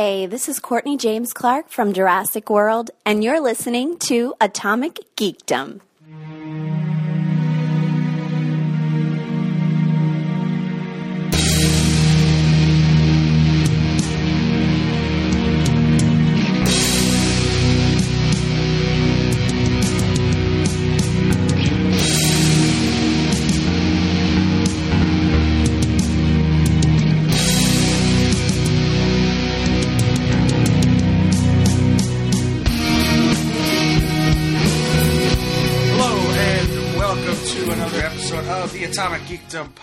Hey, this is Courtney James Clark from Jurassic World, and you're listening to Atomic Geekdom.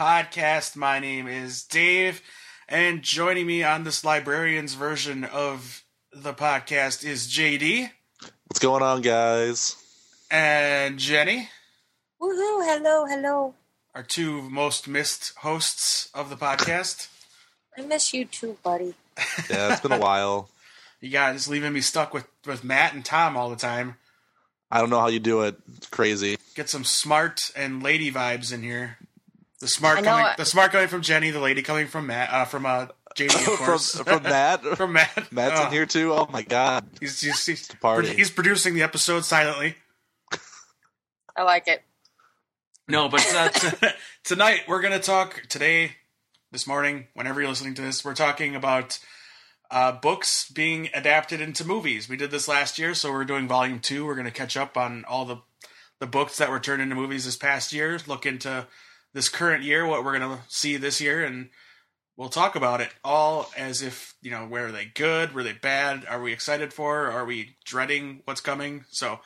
Podcast. My name is Dave, and joining me on this librarian's version of the podcast is JD What's going on, guys? and Jenny, Woohoo! Hello, hello. our two most missed hosts of the podcast. I miss you too, buddy. Yeah, it's been a while. You guys leaving me stuck with, with Matt and Tom all the time. I don't know how you do it. It's crazy. Get some smart and lady vibes in here. The smart I coming, it- the smart coming from Jenny, the lady coming from Matt, uh, from uh, JD, of from course. from Matt. from Matt. Matt's Oh. in here too. Oh my god. He's he's, he's, party. he's producing the episode silently. I like it. No, but uh, t- tonight we're gonna talk. Today, this morning, whenever you're listening to this, we're talking about uh, books being adapted into movies. We did this last year, so we're doing volume two. We're gonna catch up on all the the books that were turned into movies this past year. Look into this current year, what we're gonna see this year, and we'll talk about it all as if you know were they good, were they bad, are we excited for, are we dreading what's coming? So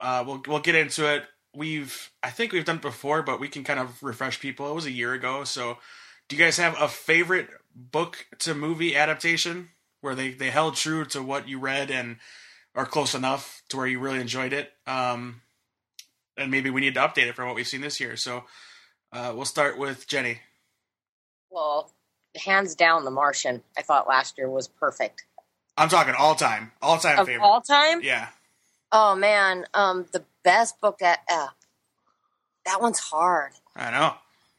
uh, we'll we'll get into it. We've I think we've done it before, but we can kind of refresh people. It was a year ago, so do you guys have a favorite book to movie adaptation where they they held true to what you read and are close enough to where you really enjoyed it? Um, and maybe we need to update it from what we've seen this year. So uh, we'll start with Jenny. Well, hands down, The Martian. I thought last year was perfect. I'm talking all time, all time Of favorite. all time, yeah, oh man, um, the best book at uh, that one's hard. I know.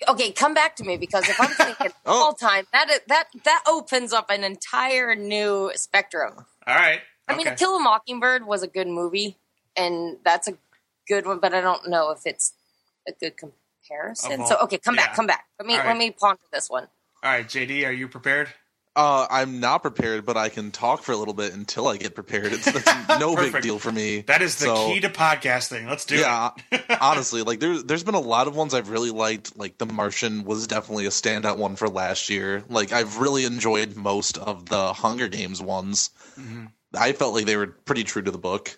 Okay, come back to me because if I'm thinking Oh. all time, that that that opens up an entire new spectrum. All right. I mean, Okay. To Kill a Mockingbird was a good movie, and that's a good one, but I don't know if it's a good comparison. Of So okay, come yeah. back, come back. Let me All right. let me ponder this one. all right, JD, are you prepared? Uh, I'm not prepared, but I can talk for a little bit until I get prepared. It's, it's no big deal for me. That is the So, key to podcasting. Let's do Yeah, it. honestly, like there's there's been a lot of ones I've really liked. Like The Martian was definitely a standout one for last year. Like I've really enjoyed most of the Hunger Games ones. Mhm. I felt like they were pretty true to the book.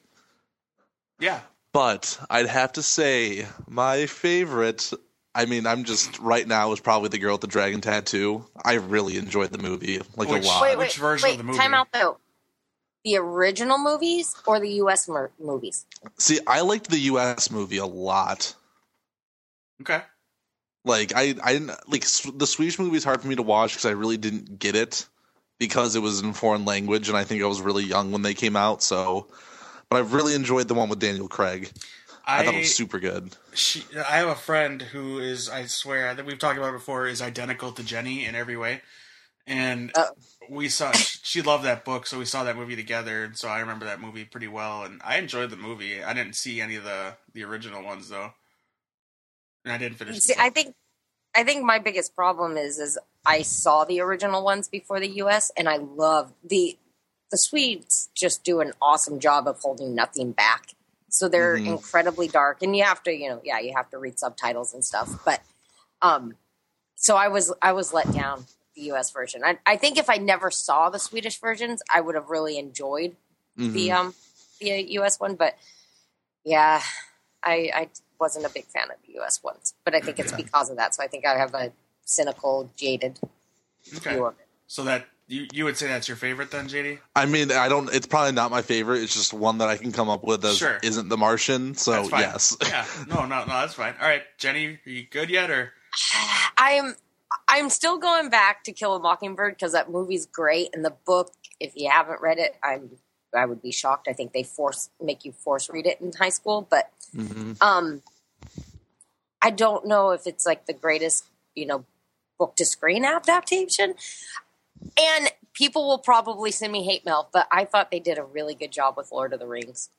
Yeah. But I'd have to say my favorite. I mean, I'm just right now is probably the girl with the dragon tattoo. I really enjoyed the movie like Which- a lot. Wait, Which version wait, of the movie? Time out though. The original movies or the U.S. mer- movies? See, I liked the U.S. movie a lot. Okay. Like I, I didn't like the Swedish movie is hard for me to watch because I really didn't get it because it was in foreign language and I think I was really young when they came out. So, but I really enjoyed the one with Daniel Craig. I, thought it was super good. she, I have a friend who is, I swear, that we've talked about it before, is identical to Jenny in every way. And Oh. we saw, she loved that book, so we saw that movie together. And so I remember that movie pretty well. And I enjoyed the movie. I didn't see any of the, the original ones, though. And I didn't finish See, I think, I think my biggest problem is, is I saw the original ones before the U.S. and I love the, the Swedes just do an awesome job of holding nothing back. So they're Mhm. incredibly dark, and you have to, you know, yeah, you have to read subtitles and stuff. But, um, so I was, I was let down the U.S. version. I, I think if I never saw the Swedish versions, I would have really enjoyed the Mhm. um the U.S. one, but yeah, I I wasn't a big fan of the U.S. ones, but I think it's because of that. So I think I have a cynical, jaded Okay. view of it. So that, you, you would say that's your favorite then, JD? I mean, I don't. It's probably not my favorite. It's just one that I can come up with as Sure. isn't the Martian. So That's fine. yes, Yeah. No, no, no, that's fine. All right, Jenny, are you good yet? Or, I'm I'm still going back to Kill a Mockingbird because that movie's great, and the book. If you haven't read it, I'm I would be shocked. I think they force make you force read it in high school, but hmm um, I don't know if it's like the greatest, you know, book to screen adaptation. And people will probably send me hate mail, but I thought they did a really good job with Lord of the Rings,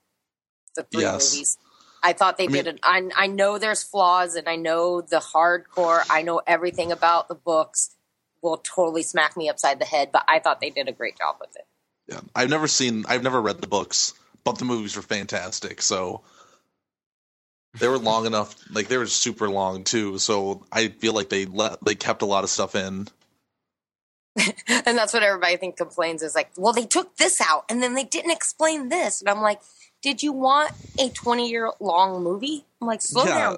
the three Yes. movies. I thought they I mean- did it. I, I know there's flaws, and I know the hardcore. I know everything about the books will totally smack me upside the head, but I thought they did a great job with it. Yeah, I've never seen, I've never read the books, but the movies were fantastic. So they were long enough, like they were super long too. So I feel like they let they kept a lot of stuff in. and that's what everybody I think complains is like, well, they took this out and then they didn't explain this. And I'm like, did you want a 20 year long movie? I'm like, slow Yeah. down.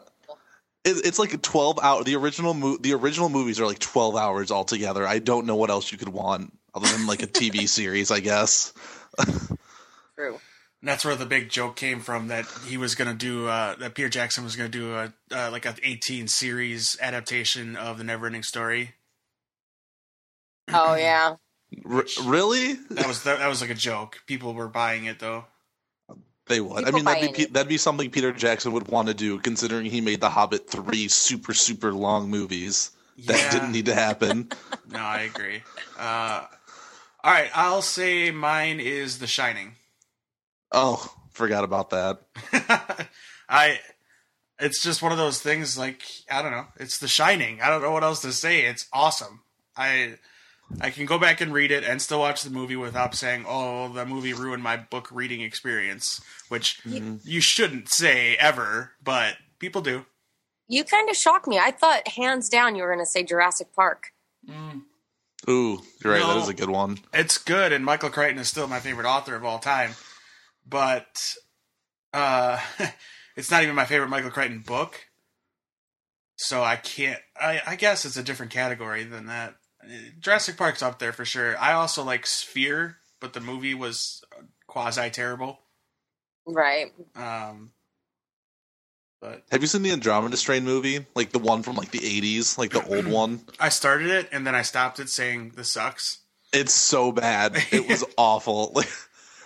It, it's like a twelve hour. The original mo- the original movies are like twelve hours altogether. I don't know what else you could want other than like a TV series, I guess. True. And that's where the big joke came from that he was going to do uh, that Peter Jackson was going to do a uh, like an 18 series adaptation of the Neverending Story. Oh, yeah. R- really? That was that, that was like a joke. People were buying it though. They would. I mean, that'd be it. That'd be something Peter Jackson would want to do, considering he made The Hobbit three super super long movies that Yeah. didn't need to happen. No, I agree. Uh, all right, I'll say mine is The Shining. oh, forgot about that. I it's just one of those things like I don't know. It's The Shining. I don't know what else to say. It's awesome. I I can go back and read it and still watch the movie without saying, "Oh, the movie ruined my book reading experience," which you shouldn't say ever, but people do. You kind of shocked me. I thought hands down you were going to say Jurassic Park. Ooh, you're right. That No. is a good one. It's good, and Michael Crichton is still my favorite author of all time. But uh, it's not even my favorite Michael Crichton book, so I can't. I, I guess it's a different category than that. Jurassic Park's up there for sure. I also like Sphere, but the movie was quasi terrible. Right. Um, but Have you seen the Andromeda Strain movie? Like the one from like the 80s, like the old one? I started it and then I stopped it, saying this sucks. It's so bad. It was awful. Like,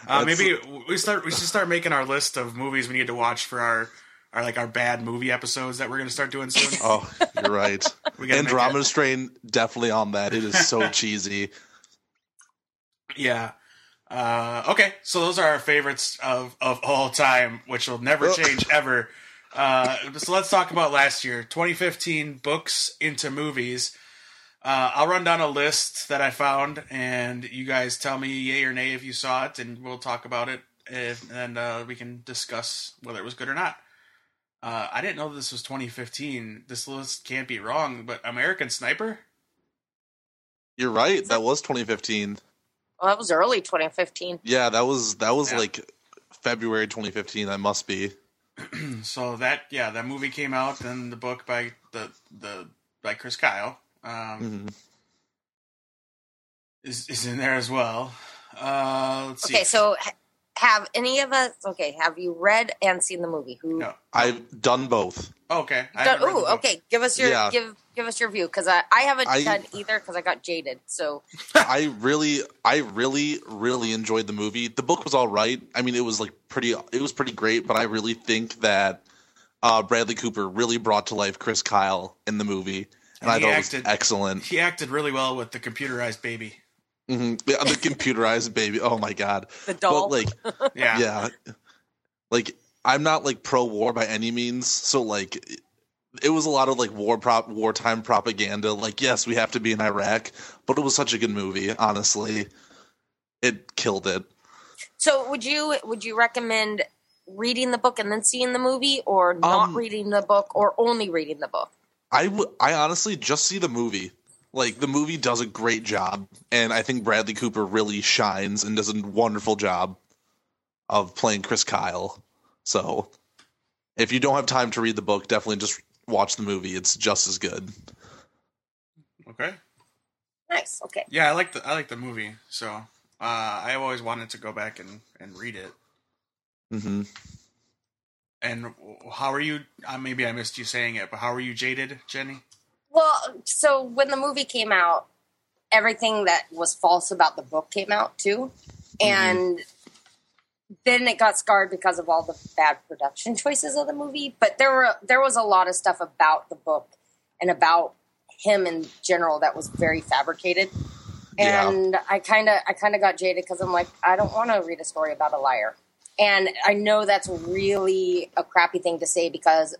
Uh, maybe we start. We should start making our list of movies we need to watch for our, our like our bad movie episodes that we're going to start doing soon. oh, you're right. Andromeda Strain definitely on that. It is so cheesy. Yeah. Uh, okay, so those are our favorites of, of all time, which will never change ever. Uh, so let's talk about last year, 2015 books into movies. Uh, I'll run down a list that I found, and you guys tell me yay or nay if you saw it, and we'll talk about it, if, and uh, we can discuss whether it was good or not. Uh, I didn't know this was 2015. This list can't be wrong, but American Sniper. You're right. That was 2015. Well, that was early 2015. Yeah, that was that was Yeah. like February 2015. That must be. so that yeah, that movie came out, then the book by the the by Chris Kyle um, Mhm. is is in there as well. Uh, let's see. Okay, so ha- have any of us? Okay, have you read and seen the movie? Who? no. I've done both. Oh, okay. I Done, haven't read the ooh, okay. Give us your Yeah. give give us your view because I I haven't I- done either because I got jaded. So I really, I really, really enjoyed the movie. The book was all right. I mean, it was like pretty, it was pretty great. But I really think that uh, Bradley Cooper really brought to life Chris Kyle in the movie, and, And I thought acted- it was excellent. He acted really well with the computerized baby. Hmm The, the computerized baby. Oh my god! the doll. But like, Yeah. yeah, like I'm not like pro war by any means. So like, it, it was a lot of like war prop, wartime propaganda. Like, yes, we have to be in Iraq, but it was such a good movie. Honestly, it killed it. So would you would you recommend reading the book and then seeing the movie, or not Um, reading the book, or only reading the book? I would I honestly just see the movie. Like the movie does a great job, and I think Bradley Cooper really shines and does a wonderful job of playing Chris Kyle. So, if you don't have time to read the book, definitely just watch the movie. It's just as good. Okay. Nice. Okay. Yeah, I like the I like the movie. So uh, I always wanted to go back and and read it. Mm hmm And how are you? Uh, maybe I missed you saying it, but how are you jaded, Jenny? Well, so when the movie came out, everything that was false about the book came out too, mm-hmm. and then it got scarred because of all the bad production choices of the movie. But there were there was a lot of stuff about the book and about him in general that was very fabricated. Yeah. and I kind of I kind of got jaded because I'm like I don't want to read a story about a liar, and I know that's really a crappy thing to say because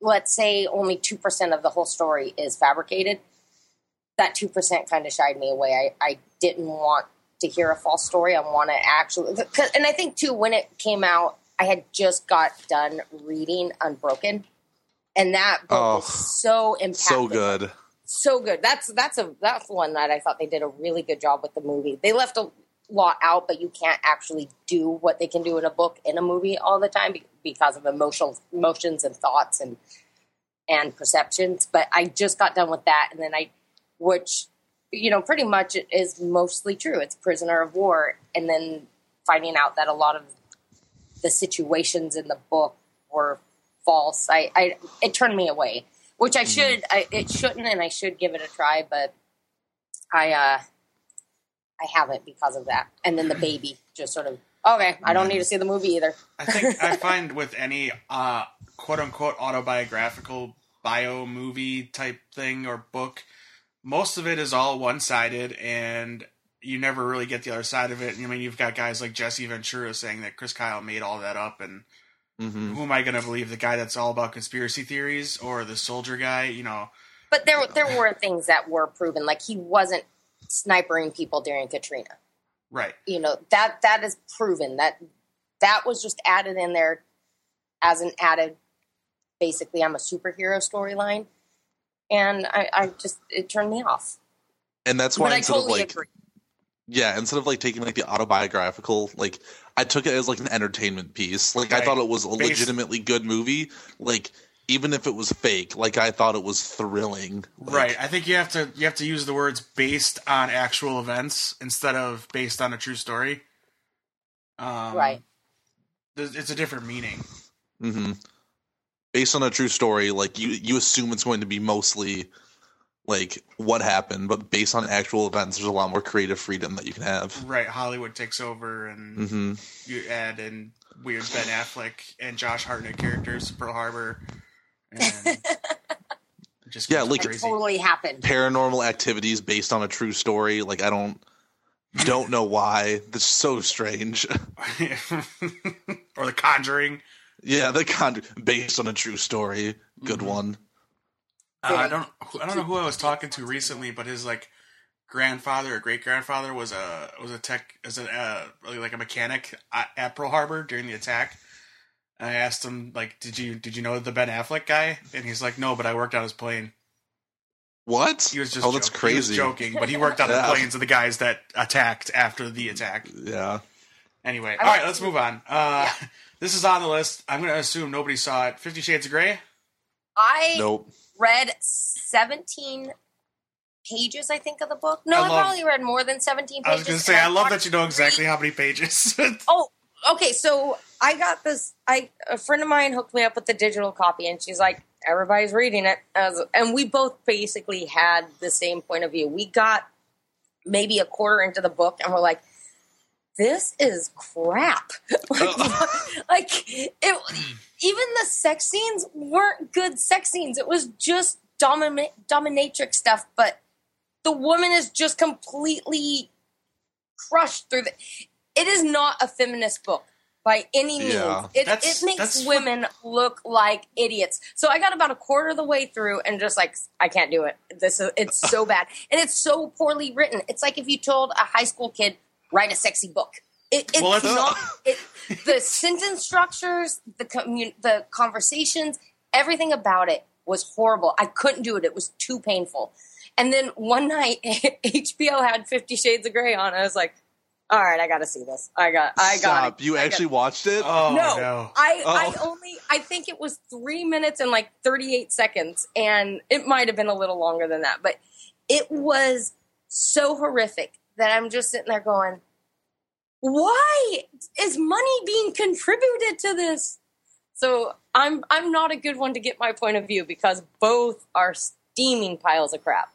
let's say only two percent of the whole story is fabricated. That two percent kind of shied me away. I I didn't want to hear a false story. I want to actually, 'cause- and I think too when it came out, I had just got done reading Unbroken, and that book Oh, was so impactful So good. so good. That's that's a that's one that I thought they did a really good job with the movie. They left a lot out, but you can't actually do what they can do in a book in a movie all the time because of emotional emotions and thoughts and and perceptions. But I just got done with that, and then I, which you know, pretty much is mostly true. It's prisoner of war, and then finding out that a lot of the situations in the book were false. I, I it turned me away which I should. I, it shouldn't, and I should give it a try, but I uh, I haven't because of that. And then the baby just sort of okay. I don't need to see the movie either. I think I find with any uh, quote unquote autobiographical bio movie type thing or book, most of it is all one sided and you never really get the other side of it. I mean, you've got guys like Jesse Ventura saying that Chris Kyle made all that up, and hmm who am I going to believe? The guy that's all about conspiracy theories or the soldier guy? You know, But there there were things that were proven, like he wasn't snipering people during Katrina. right? You know that that is proven. That that was just added in there as an added. Basically, I'm a superhero storyline, and I, I just it turned me off. And that's why But I instead totally of like agree. yeah, instead of like taking like the autobiographical, like I took it as like an entertainment piece. Like I thought it was a Based- legitimately good movie. Like even if it was fake, like I thought it was thrilling. Like, Right. I think you have to you have to use the words based on actual events instead of based on a true story. Um, Right. It's a different meaning. hmm Based on a true story, like you you assume it's going to be mostly like what happened, but based on actual events, there's a lot more creative freedom that you can have. Right. Hollywood takes over and hmm you add in weird Ben Affleck and Josh Hartnett characters, Pearl Harbor, and it just Yeah, like- It crazy. totally happened. Paranormal activities based on a true story. Like I don't don't know why. That's so strange. or The Conjuring. yeah, the con based on a true story. Good Mhm. one. Uh, I don't I don't know who I was talking to recently, but his like grandfather or great grandfather was a was a tech as a uh, really like a mechanic at, at Pearl Harbor during the attack. And I asked him like, did you did you know the Ben Affleck guy? And he's like, no, but I worked on his plane. What? He was just oh, that's joking. He was crazy. joking, but he worked on the planes of the guys that attacked after the attack. Yeah. Anyway, I all right, let's move on. Uh, This is on the list. I'm going to assume nobody saw it. Fifty Shades of Grey. I Nope. read 17 pages, I think, of the book. No, I I, love- probably read more than 17 pages. I was going to say, and I love that you know three- exactly how many pages. Oh, okay. So I got this. I a friend of mine hooked me up with the digital copy, and she's like, "Everybody's reading it," As, and we both basically had the same point of view. We got maybe a quarter into the book, and we're like, "This is crap." like, like it. Hmm. Even the sex scenes weren't good sex scenes. It was just dominate dominatrix stuff, but the woman is just completely crushed through the it is not a feminist book by any means. Yeah. It, it makes that's what- women look like idiots. So I got about a quarter of the way through and just like I can't do it. This is it's so bad and it's so poorly written. It's like if you told a high school kid write a sexy book. It, it's Well, not it, the sentence structures, the commun- the conversations, everything about it was horrible. I couldn't do it. It was too painful. And then one night, HBO had Fifty Shades of Grey on. I was like, "All right, I got to see this. I got, I got Stop. You actually watched it? oh no, no. I, Oh. I only, I think it was three minutes and like 38 seconds, and it might have been a little longer than that, but it was so horrific that I'm just sitting there going, why is money being contributed to this? So I'm, I'm not a good one to get my point of view because both are steaming piles of crap.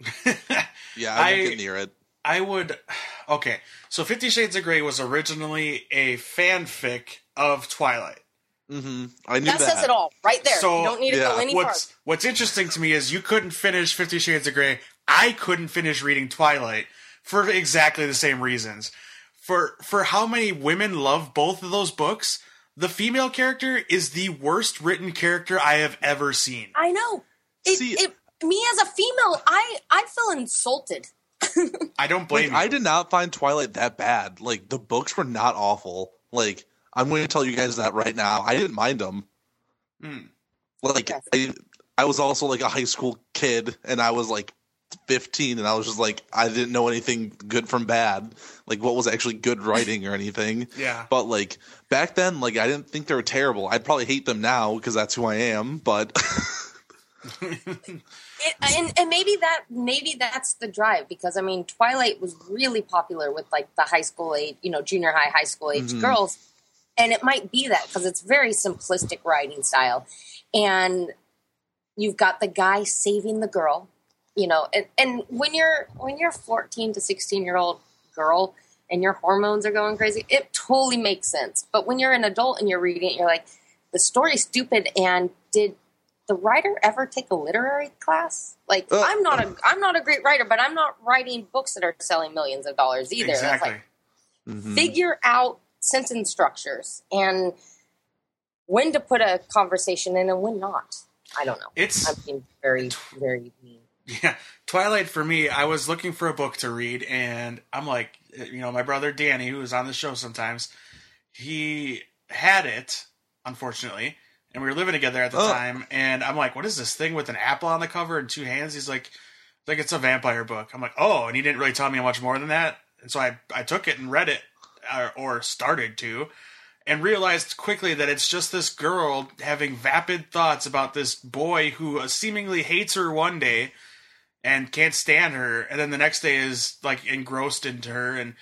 Yeah, I won't I- get near it. I would. Okay, so Fifty Shades of Grey was originally a fanfic of Twilight. Mm-hmm. I knew That, that. says it all right there. So, you don't need to yeah, go any farther. What's What's interesting to me is you couldn't finish Fifty Shades of Grey. I couldn't finish reading Twilight for exactly the same reasons. For for how many women love both of those books, the female character is the worst written character I have ever seen. I know. It, See- it, me as a female, I I feel insulted. I don't blame Like, you. I did not find Twilight that bad. Like the books were not awful. Like I'm going to tell you guys that right now. I didn't mind them. Hmm. Like Yes. I, I was also like a high school kid, and I was like 15, and I was just like I didn't know anything good from bad. Like what was actually good writing or anything. Yeah. But like back then, like I didn't think they were terrible. I'd probably hate them now because that's who I am. But It, and and maybe that maybe that's the drive because I mean Twilight was really popular with like the high school age, you know, junior high, high school age Mhm. girls, and it might be that because it's very simplistic writing style, and you've got the guy saving the girl, you know, and and when you're when you're fourteen to sixteen year old girl and your hormones are going crazy, it totally makes sense. But when you're an adult and you're reading it, you're like, the story's stupid, and did the writer ever take a literary class? Like Uh, I'm not a I'm not a great writer, but I'm not writing books that are selling millions of dollars either. Exactly. like, Mhm. figure out sentence structures and when to put a conversation in and when not. I don't know. It's I'm being very very mean. Yeah, Twilight for me, I was looking for a book to read, and I'm like, you know, my brother Danny, who is on the show sometimes, he had it, unfortunately, and we were living together at the Oh. time, and I'm like, what is this thing with an apple on the cover and two hands? He's like, like it's a vampire book. I'm like, oh, and he didn't really tell me much more than that, and so I I took it and read it, or, or started to. And realized quickly that it's just this girl having vapid thoughts about this boy who seemingly hates her one day, and can't stand her and then the next day is like engrossed into her and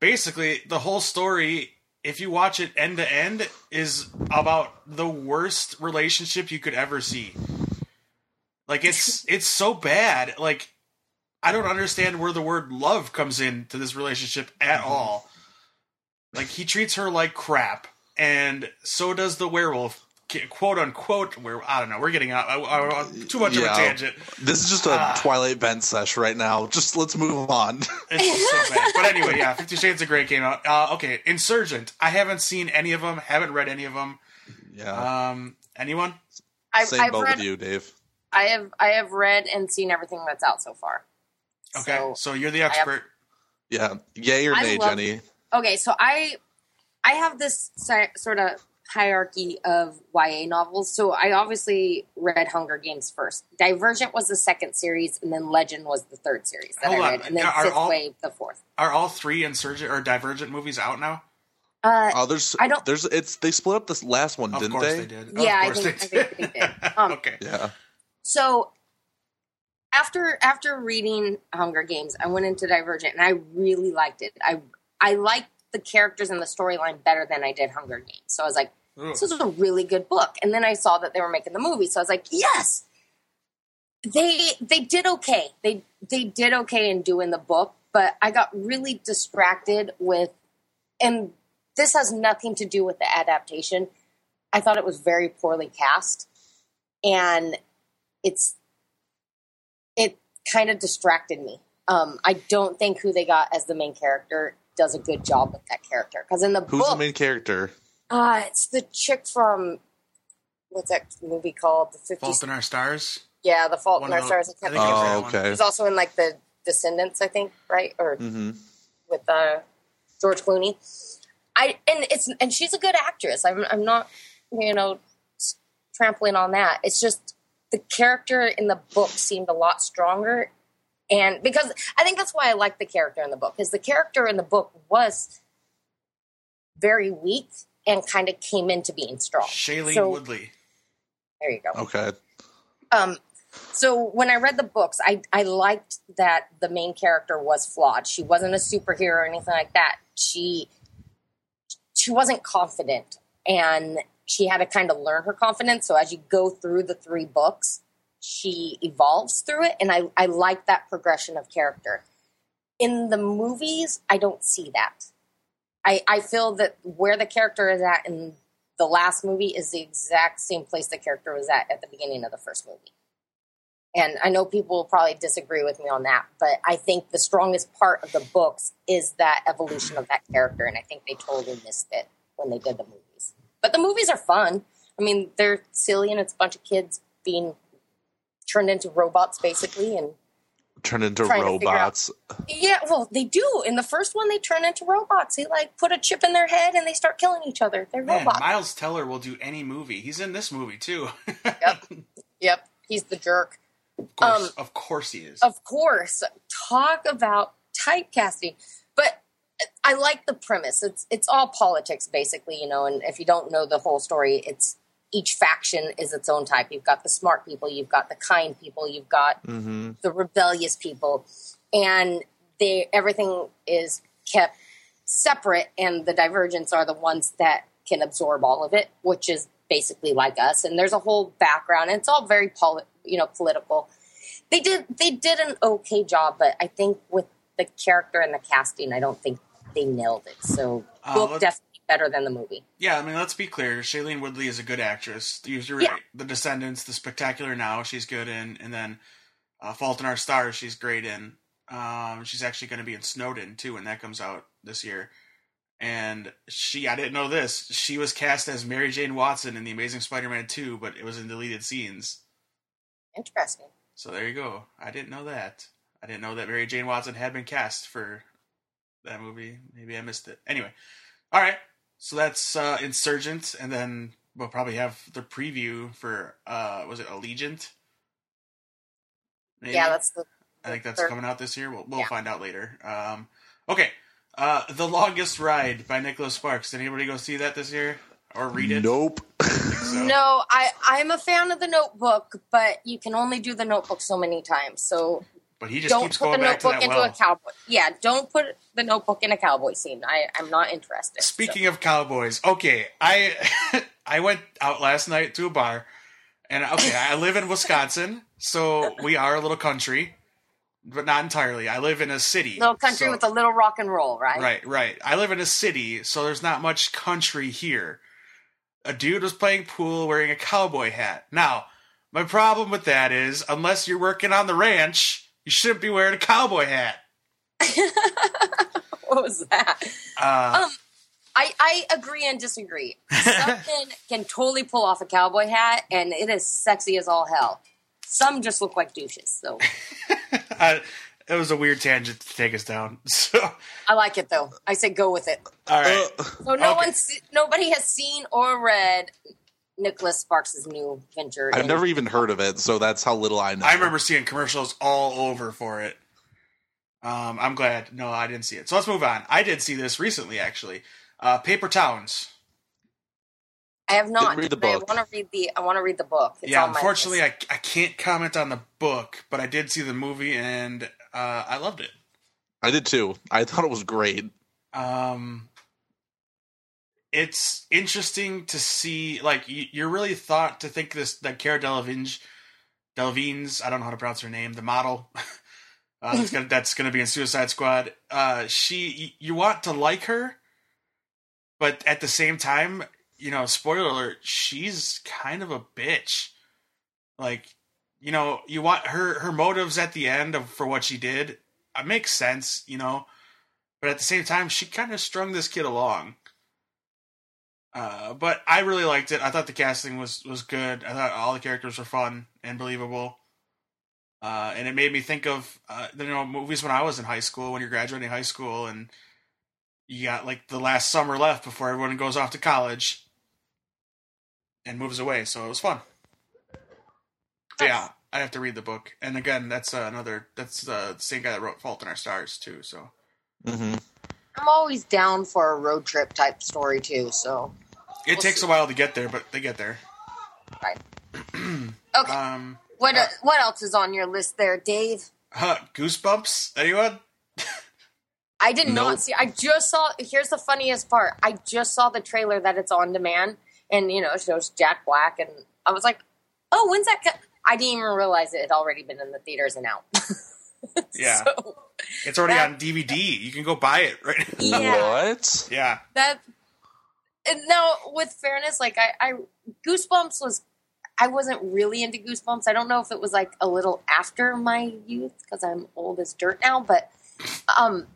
basically the whole story if you watch it end to end is about the worst relationship you could ever see. Like it's it's so bad. Like i don't understand where the word love comes into this relationship at mm-hmm. all. Like he treats her like crap and so does the werewolf quote unquote where i don't know we're getting out I, I, I- too much of a tangent This is just a Ah. Twilight vent sesh right now. Just let's move on. It's so bad. But anyway, yeah, Fifty Shades of Grey came out. Uh, okay, Insurgent. I haven't seen any of them. Haven't read any of them. yeah. Um, anyone? I've, Same I've boat read with you, Dave. I have I have read and seen everything that's out so far. Okay, So- so, you're the have- expert. Yeah. Yay or I nay, love- Jenny? okay so i i have this sort of hierarchy of ya novels so i obviously read hunger games first divergent was the second series and then legend was the third series that Hold i on. and then Are fifth all- wave the fourth Are all three Insurgent or Divergent movies out now? uh, Oh, there's. I don't- There's. It's. They split up this last one, Of didn't they? they, did. Yeah, I of course think- they I think they did. Um, okay. Yeah. so after after reading hunger games i went into divergent and i really liked it i i liked the characters and the storyline better than i did hunger games so i was like Ooh. this is a really good book. And then I saw that they were making the movie, so I was like, yes. They they did okay. They they did okay in doing the book, but I got really distracted with and this has nothing to do with the adaptation. I thought it was very poorly cast. And it's it kind of distracted me. Um, I don't think who they got as the main character does a good job with that character. Because in the Who's book, the main character? uh, it's the chick from what's that movie called? The Fault in Our Stars. Yeah, The Fault One in Our those- Stars. I I can't it was Oh, okay. He's also in like the Descendants, I think, right? Or hmm with uh, George Clooney. I and it's and she's a good actress. I'm I'm not you know trampling on that. It's just the character in the book seemed a lot stronger, and because I think that's why I like the character in the book because the character in the book was very weak and kind of came into being strong. Shailene So- Woodley. There you go. Okay. Um, so when I read the books, I I liked that the main character was flawed. She wasn't a superhero or anything like that. She she wasn't confident, and she had to kind of learn her confidence. So as you go through the three books, she evolves through it, and I I like that progression of character. In the movies, I don't see that. I I feel that where the character is at in the last movie is the exact same place the character was at at the beginning of the first movie. And I know people will probably disagree with me on that, but I think the strongest part of the books is that evolution of that character, and I think they totally missed it when they did the movies. But the movies are fun. I mean, they're silly, and it's a bunch of kids being turned into robots, basically, and Turn into Trying out- robots. yeah, well, they do. In the first one, they turn into robots. They like put a chip in their head and they start killing each other. They're Man, robots. Miles Teller will do any movie. He's in this movie too. Yep. Yep, he's the jerk. Of course, Um, of course he is. Of course, talk about typecasting. But I like the premise. It's it's all politics basically, you know. And if you don't know the whole story, it's each faction is its own type. You've got the smart people, you've got the kind people, you've got hmm the rebellious people, and they everything is kept separate, and the divergents are the ones that can absorb all of it, which is basically like us. And there's a whole background, and it's all very poli- you know political. They did they did an okay job, but I think with the character and the casting, I don't think they nailed it. So Uh, book definitely better than the movie. Yeah, I mean, let's be clear. Shailene Woodley is a good actress. You're Yeah. right. The Descendants, The Spectacular Now, she's good in, and then uh, Fault in Our Stars, she's great in. Um, she's actually going to be in Snowden too when that comes out this year. And she, I didn't know this. She was cast as Mary Jane Watson in The Amazing Spider-Man 2, but it was in deleted scenes. Interesting. So there you go. I didn't know that. I didn't know that Mary Jane Watson had been cast for that movie. Maybe I missed it. Anyway, all right. So that's uh, Insurgent, and then we'll probably have the preview for uh, was it Allegiant? Maybe? Yeah, that's the I think that's third- coming out this year. We'll, we'll Yeah. find out later. Um, okay, uh, The Longest Ride by Nicholas Sparks. Did anybody go see that this year or read it? Nope. So- No, I I'm a fan of the Notebook, but you can only do the Notebook so many times. So But he just don't keeps put the going back to Notebook that into well. a cowboy. Yeah, don't put the Notebook in a cowboy scene. I I'm not interested. so. Speaking of cowboys, okay, I I went out last night to a bar, and okay, I live in Wisconsin, so we are a little country, but not entirely. I live in a city, little country so- with a little rock and roll, right? right, right. I live in a city, so there's not much country here. A dude was playing pool wearing a cowboy hat. Now, my problem with that is, unless you're working on the ranch, you shouldn't be wearing a cowboy hat. What was that? Uh, Um, I I agree and disagree. Some can can totally pull off a cowboy hat, and it is sexy as all hell. Some just look like douches. So I, it was a weird tangent to take us down. So, I like it though. I say go with it. all right. Uh, So no Okay. one's nobody has seen or read Nicholas Sparks' new venture. I've never even heard of it, so that's how little I know. I remember seeing commercials all over for it. Um, I'm glad. No, I didn't see it. So let's move on. I did see this recently, actually. Uh, Paper Towns. I have not. Didn't read the but I want to read the. I want to read the book. It's yeah, on unfortunately, list. I, I can't comment on the book, but I did see the movie and uh, I loved it. I did too. I thought it was great. Um, it's interesting to see. Like you, you're really thought to think this that Cara Delevingne, Delevingne's I don't know how to pronounce her name. The model uh, that's gonna that's gonna be in Suicide Squad. Uh, she you want to like her, but at the same time, you know, spoiler alert, she's kind of a bitch. Like, you know, you want her her motives at the end of for what she did. It makes sense, you know but at the same time, she kind of strung this kid along. Uh, but I really liked it. I thought the casting was was good. I thought all the characters were fun and believable. Uh, and it made me think of uh, you know movies when I was in high school, when you're graduating high school, and you got like the last summer left before everyone goes off to college and moves away. So it was fun. But yeah, I have to read the book, and again, that's uh, another that's uh, the same guy that wrote *Fault in Our Stars* too. So hmm I'm always down for a road trip type story too. So It We'll takes see. a while to get there, but they get there. right. Okay. Um, what uh, what else is on your list there, Dave? huh, goosebumps. Anyone? I did Nope. not see. I just saw. Here's the funniest part. I just saw the trailer that it's on demand, and you know it shows Jack Black, and I was like, "Oh, when's that?" Co-? I didn't even realize it had already been in the theaters and out. Yeah. So, It's already That- on DVD. You can go buy it right. yeah. What? yeah. that and now with fairness like I, I goosebumps was I wasn't really into Goosebumps. I don't know if it was like a little after my youth because I'm old as dirt now, but um,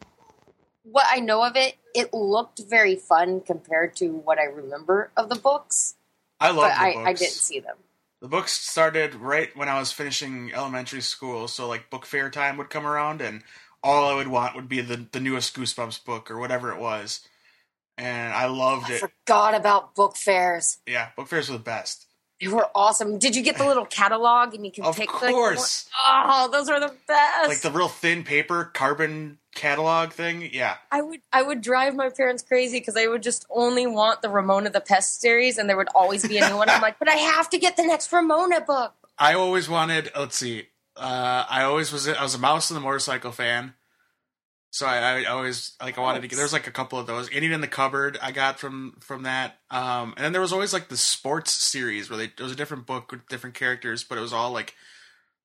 what I know of it, it looked very fun compared to what I remember of the books. I love But the I, books. I didn't see them. The books started right when I was finishing elementary school, so like book fair time would come around, and all I would want would be the the newest Goosebumps book or whatever it was, and I loved I it. forgot about book fairs. Yeah, book fairs were the best. They were awesome. Did you get the little catalog and you can Of pick course. the Oh, those are the best. Like the real thin paper carbon catalog thing. Yeah, I would I would drive my parents crazy because I would just only want the Ramona the Pest series, and there would always be a new one. I'm like, but I have to get the next Ramona book. I always wanted. Let's see. Uh, I always was. I was a mouse and the motorcycle fan. So I, I always like I wanted to get. There's like a couple of those. Indian in the cupboard I got from from that. Um, and then there was always like the sports series where they it was a different book with different characters, but it was all like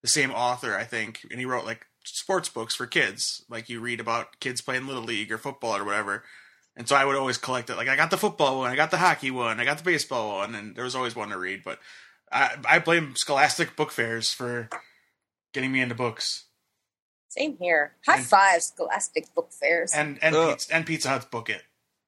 the same author, I think. And he wrote like sports books for kids, like you read about kids playing little league or football or whatever. And so I would always collect it. Like I got the football one, I got the hockey one, I got the baseball one, and there was always one to read. But I, I blame Scholastic book fairs for getting me into books, Same here. High And- five, Scholastic book fairs. and and Ugh. Pizza, and Pizza Hut's book it.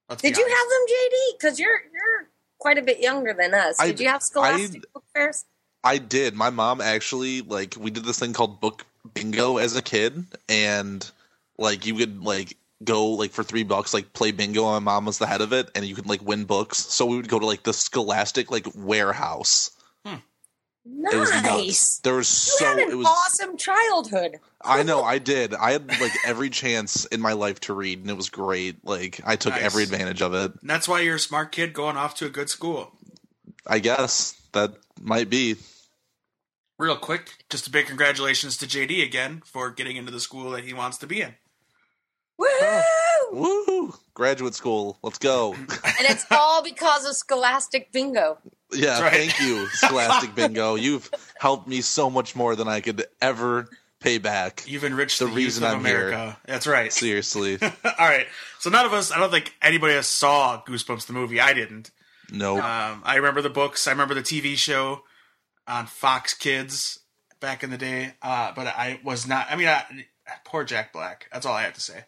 Let's Did you honest. have them, JD? Because you're you're quite a bit younger than us. I- Did you have Scholastic book fairs? I did. My mom actually like we did this thing called book bingo as a kid, and like you could like go like for three bucks like play bingo. and My mom was the head of it, and you could like win books. So we would go to like the Scholastic like warehouse. Hmm. It was Nice. nuts. There was You so had an it was. awesome childhood. I know I did. I had like every chance in my life to read, and it was great. Like I took Nice. every advantage of it. And that's why you're a smart kid going off to a good school. I guess that might be. Real quick, just a big congratulations to JD again for getting into the school that he wants to be in. Woo! Oh, Woo! Graduate school. Let's go. and it's all because of Scholastic Bingo. Yeah, right. thank you, Scholastic Bingo. You've helped me so much more than I could ever pay back. You've enriched The the, reason of I'm here. America. That's right. Seriously. All right. So none of us, I don't think anybody else saw Goosebumps the movie. I didn't. No. Um, I remember the books. I remember the TV show on Fox Kids back in the day. Uh, but I was not. I mean, I, poor Jack Black. That's all I have to say.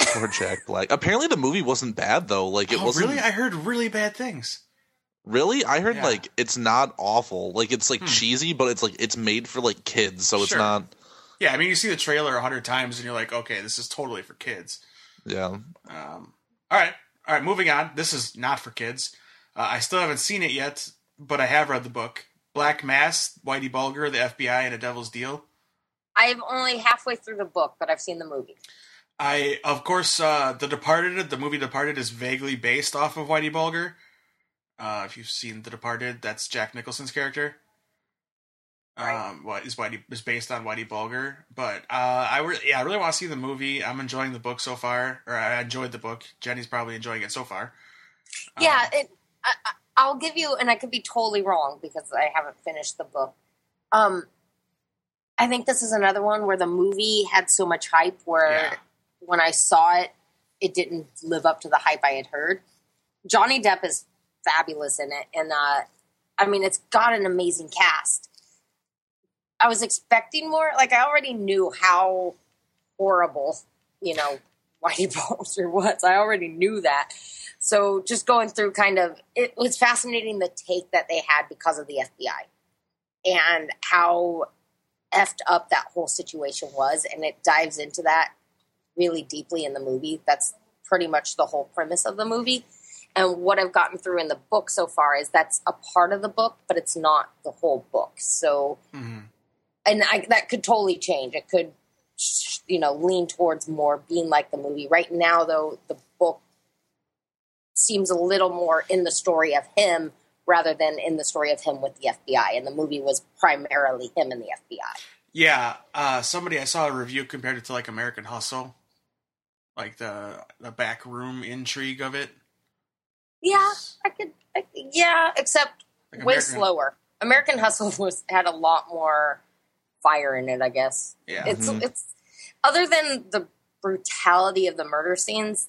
Poor Jack Black. Apparently the movie wasn't bad though. Like it oh, wasn't really? I heard really bad things. Really? I heard Yeah. like it's not awful. Like it's like Hmm. cheesy, but it's like it's made for like kids, so it's not Yeah, I mean, you see the trailer a hundred times and you're like, okay, this is totally for kids. yeah. Um, all right, all right. Moving on. This is not for kids. Uh, I still haven't seen it yet, but I have read the book. Black Mass, Whitey Bulger, the FBI, and a Devil's Deal. I'm only halfway through the book, but I've seen the movie. I, of course, uh, The Departed, the movie Departed, is vaguely based off of Whitey Bulger. Uh, if you've seen The Departed, that's Jack Nicholson's character. Right. Um, what is Whitey is based on Whitey Bulger, but uh, I re- yeah, I really want to see the movie. I'm enjoying the book so far, or I enjoyed the book. Jenny's probably enjoying it so far. Yeah, Um, it, I, I- I'll give you, and I could be totally wrong because I haven't finished the book. Um, I think this is another one where the movie had so much hype where Yeah. when I saw it, it didn't live up to the hype I had heard. Johnny Depp is fabulous in it, and uh, I mean, it's got an amazing cast. I was expecting more. Like I already knew how horrible, you know, Whitey Bulger was. I already knew that. So just going through kind of it was fascinating the take that they had because of the FBI and how effed up that whole situation was, and it dives into that really deeply in the movie. That's pretty much the whole premise of the movie. And what I've gotten through in the book so far is that's a part of the book, but it's not the whole book. So mhm. And I, that could totally change. It could, you know, lean towards more being like the movie. Right now, though, the book seems a little more in the story of him rather than in the story of him with the FBI. And the movie was primarily him and the FBI. Yeah, uh, somebody I saw a review compared it to like American Hustle, like the the back room intrigue of it. Yeah, I could. I, yeah, except Like way slower. American Hustle was had a lot more fire in it. I guess. Yeah, it's Mhm. it's other than the brutality of the murder scenes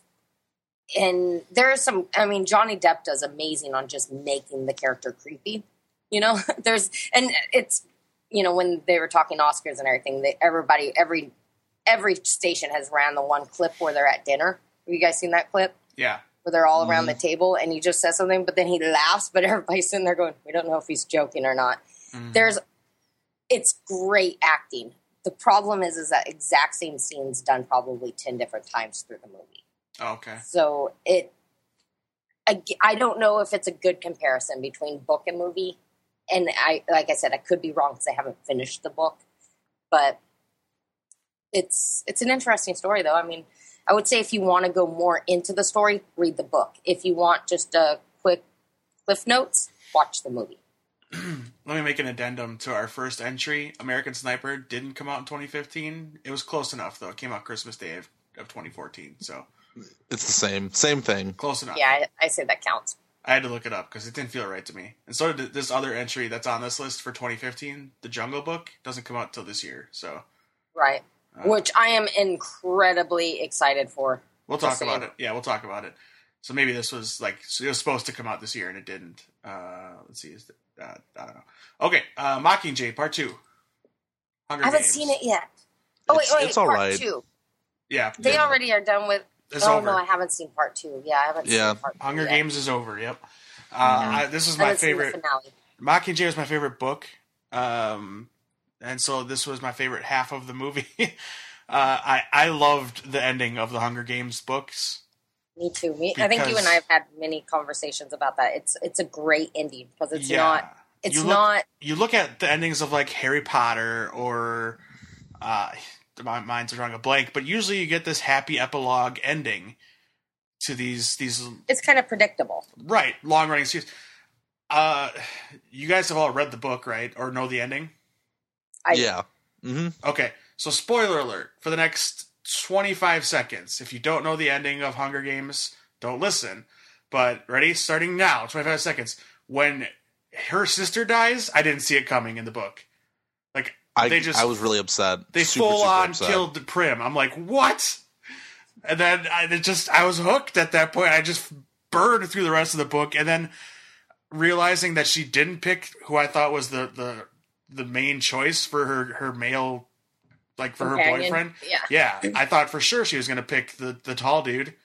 and there is some i mean johnny depp does amazing on just making the character creepy You know, there's and it's you know when they were talking Oscars and everything, they, everybody every every station has ran the one clip where they're at dinner. Have you guys seen that clip? Yeah. Where they're all around the table and he just says something, but then he laughs, but everybody's sitting there going, "We don't know if he's joking or not." Mhm. There's, it's great acting. The problem is, is that exact same scenes done probably ten different times through the movie. Oh, okay. So it, I, I don't know if it's a good comparison between book and movie. And I, like I said, I could be wrong because I haven't finished the book, but it's it's an interesting story though. I mean, I would say if you want to go more into the story, read the book. If you want just a quick cliff notes, watch the movie. Let me make an addendum to our first entry. American Sniper didn't come out in 2015. It was close enough though. It came out Christmas Day of, of 2014, so It's the same, same thing. close enough. Yeah, I, I say that counts. I had to look it up because it didn't feel right to me. And so did this other entry that's on this list for 2015, The Jungle Book, doesn't come out till this year. So Right. Uh, Which I am incredibly excited for. we'll talk about it. Yeah, we'll talk about it. So maybe this was like so it was supposed to come out this year and it didn't. Uh, let's see. Is it, uh, I don't know. Okay, uh, Mockingjay Part Two. Hunger I haven't Games. seen it yet. Oh wait, It's- wait, it's all part right. two. Yeah, They yeah. already are done with. It's oh over. no, I haven't seen part two. Yeah, I haven't Yeah. seen part two. Hunger yet. Games is over. Yep. Uh, I, this is my haven't seen the favorite. finale. Mockingjay was my favorite book, um, and so this was my favorite half of the movie. uh, I I loved the ending of the Hunger Games books. Me too. Me, I think you and I have had many conversations about that. It's it's a great ending because it's yeah, not it's You look- not You look at the endings of like Harry Potter or uh, my mind's drawing a blank, but usually you get this happy epilogue ending to these these it's kind of predictable. right long running series. Uh, you guys have all read the book, right, or know the ending? I, yeah. Mm-hmm. Okay, so spoiler alert for the next 25 seconds. If you don't know the ending of Hunger Games, don't listen. But ready? Starting now, 25 seconds. When her sister dies, I didn't see it coming in the book. Like, I They just- I was really upset. they Super, full super on upset. killed Prim. I'm like, what? And then I it just, I was hooked at that point. I just burned through the rest of the book. And then realizing that she didn't pick who I thought was the, the, the main choice for her, her male, like for her boyfriend. Yeah, Yeah, I thought for sure she was going to pick the, the tall dude.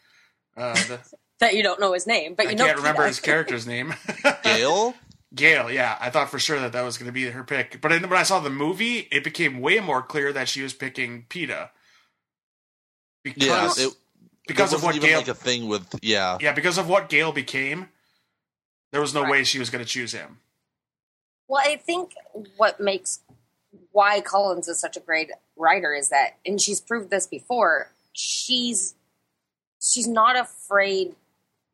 Uh, the, that you don't know his name, but you know I know can't remember Peeta. his character's name. Gale. Gale, yeah, I thought for sure that that was going to be her pick. But then when I saw the movie, it became way more clear that she was picking Peeta. Because, Yeah. It, because there of wasn't what even Gale, like a thing with yeah. yeah, because of what Gale became, there was no Right. way she was going to choose him. Well, I think what makes why Collins is such a great writer is that, and she's proved this before. She's she's not afraid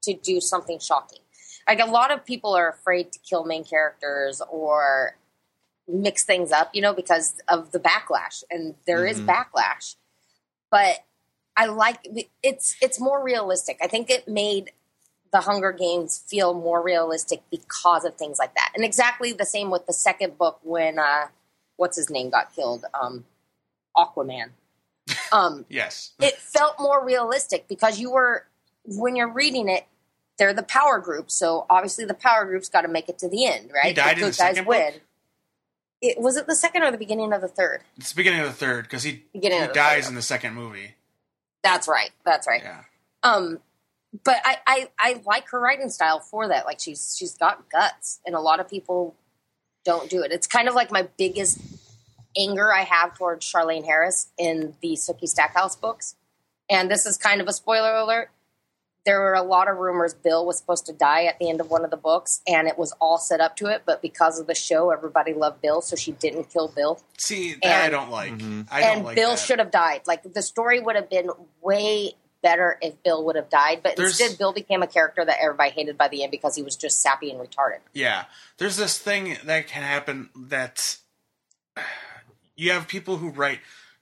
to do something shocking. Like a lot of people are afraid to kill main characters or mix things up, you know, because of the backlash, and there is Mhm. backlash. But I like it's it's more realistic. I think it made the Hunger Games feel more realistic because of things like that. And exactly the same with the second book when uh what's his name got killed, um Aquaman. Um Yes. it felt more realistic because you were when you're reading it they're the power group, so obviously the power group's got to make it to the end, right? He died in good the second book? It was it the second or the beginning of the third? It's the beginning of the third because he, he Beginning dies third. in the second movie. That's right. That's right. Yeah. Um, but I, I I like her writing style for that. Like she's she's got guts, and a lot of people don't do it. It's kind of like my biggest anger I have towards Charlaine Harris in the Sookie Stackhouse books. And this is kind of a spoiler alert. There were a lot of rumors Bill was supposed to die at the end of one of the books, and it was all set up to it. But because of the show, everybody loved Bill, so she didn't kill Bill. See, that I don't like. Mhm. I don't and like Bill that. should have died. Like the story would have been way better if Bill would have died. But There's- instead, Bill became a character that everybody hated by the end because he was just sappy and retarded. Yeah, there's this thing that can happen that you have people who write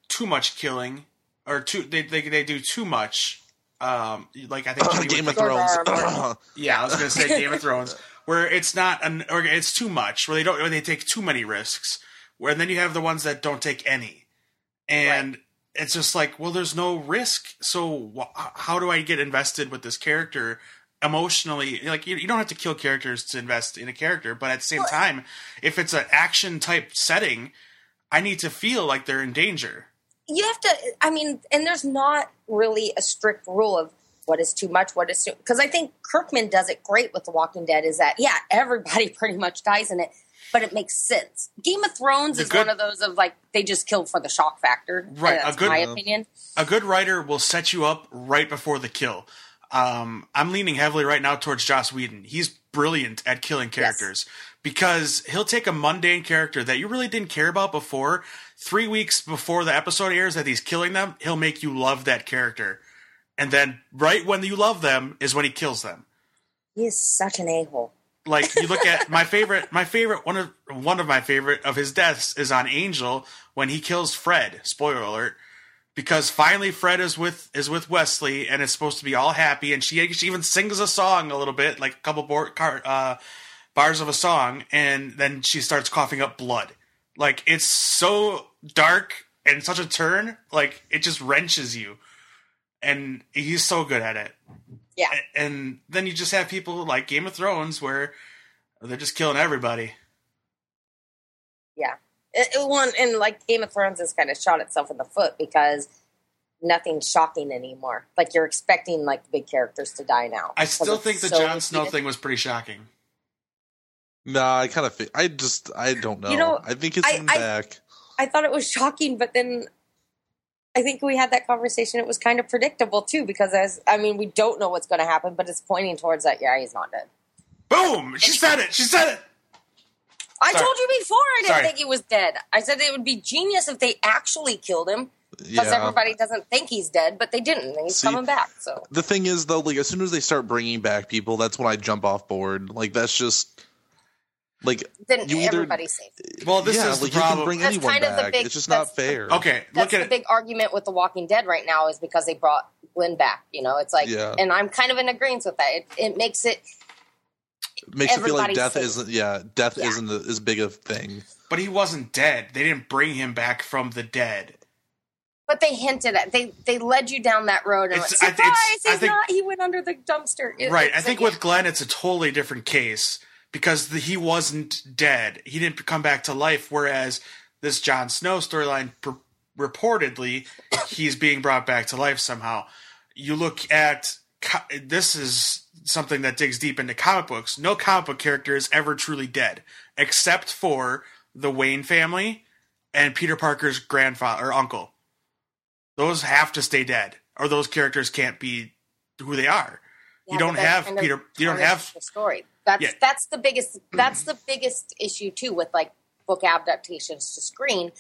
too much killing or too they they, they do too much. Um, like I think Jimmy Game of Thrones. R. Yeah, I was gonna say Game of Thrones, where it's not an or it's too much, where they don't where they take too many risks, where then you have the ones that don't take any, and it's just like, well, there's no risk, so wh- how do I get invested with this character emotionally like you, you don't have to kill characters to invest in a character, but at the same Well- time, if it's an action type setting, I need to feel like they're in danger. you have to i mean and there's not really a strict rule of what is too much what is too because i think kirkman does it great with the walking dead is that yeah everybody pretty much dies in it but it makes sense game of thrones The is good- one of those of like they just killed for the shock factor Right, that's a good- my opinion a good writer will set you up right before the kill. Um, I'm leaning heavily right now towards Joss Whedon. He's brilliant at killing characters because he'll take a mundane character that you really didn't care about before. Three weeks before the episode airs that he's killing them, he'll make you love that character. And then right when you love them is when he kills them. he is such an a-hole Like you look at my favorite, my favorite one of one of my favorite of his deaths is on Angel when he kills Fred. Spoiler alert, because finally Fred is with is with Wesley and it's supposed to be all happy, and she, she even sings a song a little bit, like a couple car, uh, bars of a song, and then she starts coughing up blood. Like it's so dark and such a turn, like it just wrenches you, and he's so good at it yeah and then you just have people like Game of Thrones where they're just killing everybody. yeah it, won and like game of thrones has kind of shot itself in the foot because nothing's shocking anymore like you're expecting like the big characters to die now I still think the so Jon Snow thing was pretty shocking. Nah, I kind of. Fi- I just. I don't know. You know, I think it's I- coming I- back. I thought it was shocking, but then I think we had that conversation. It was kind of predictable too, because as I mean, we don't know what's going to happen, but it's pointing towards that. Yeah, he's not dead. Boom! She said it. She said it. I Sorry. told you before I didn't Sorry. think he was dead. I said it would be genius if they actually killed him because Yeah. everybody doesn't think he's dead, but they didn't, and he's See- coming back. So The thing is, though, like as soon as they start bringing back people, that's when I jump off board. Like that's just like then You either- everybody's safe. Well, this yeah, is the like you can problem. bring That's anyone kind of the big- it's just not that's- fair. okay, That's look the at it. big argument with The Walking Dead right now is because they brought Glenn back. You know, it's like, Yeah. and I'm kind of in agreement with that. It, it makes it It makes it feel like death safe. isn't. Yeah, death Yeah. isn't a- as big a thing. But he wasn't dead. They didn't bring him back from the dead. But they hinted at they they led you down that road and It's- went, I- surprise, it's- I he's think- not. He went under the dumpster. It- right. I think like- with Glenn, it's a totally different case because the, he wasn't dead. He didn't come back to life. Whereas this Jon Snow storyline, pur- reportedly, he's being brought back to life somehow. You look at this is something that digs deep into comic books. No comic book character is ever truly dead, except for the Wayne family and Peter Parker's grandfather or uncle. Those have to stay dead, or those characters can't be who they are. Yeah, you don't have Peter. You don't have the story. That's Yeah. that's the biggest. That's the biggest issue too with like book adaptations to screen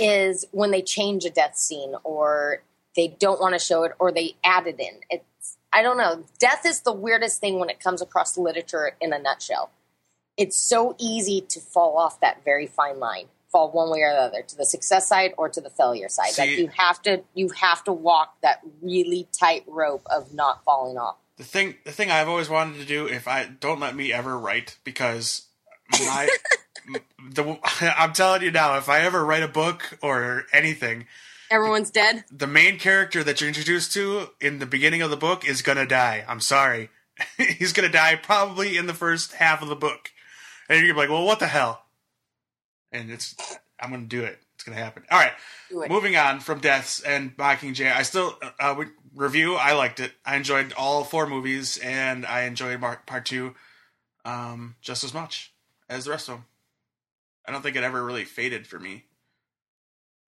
is when they change a death scene or they don't want to show it or they add it in. It's I don't know. Death is the weirdest thing when it comes across literature in a nutshell. It's so easy to fall off that very fine line, fall one way or the other, to the success side or to the failure side. Like you have to you have to walk that really tight rope of not falling off. The thing. The thing I've always wanted to do. If I don't let me ever write, because my the I'm telling you now, if I ever write a book or anything, Everyone's dead. the main character that you're introduced to in the beginning of the book is gonna die. I'm sorry. He's gonna die probably in the first half of the book. And you're like, well, what the hell? And it's I'm gonna do it. It's gonna happen. All right. Moving on from deaths and Mockingjay, I still uh, would review. I liked it. I enjoyed all four movies, and I enjoyed Mar- part two um, just as much as the rest of them. I don't think it ever really faded for me,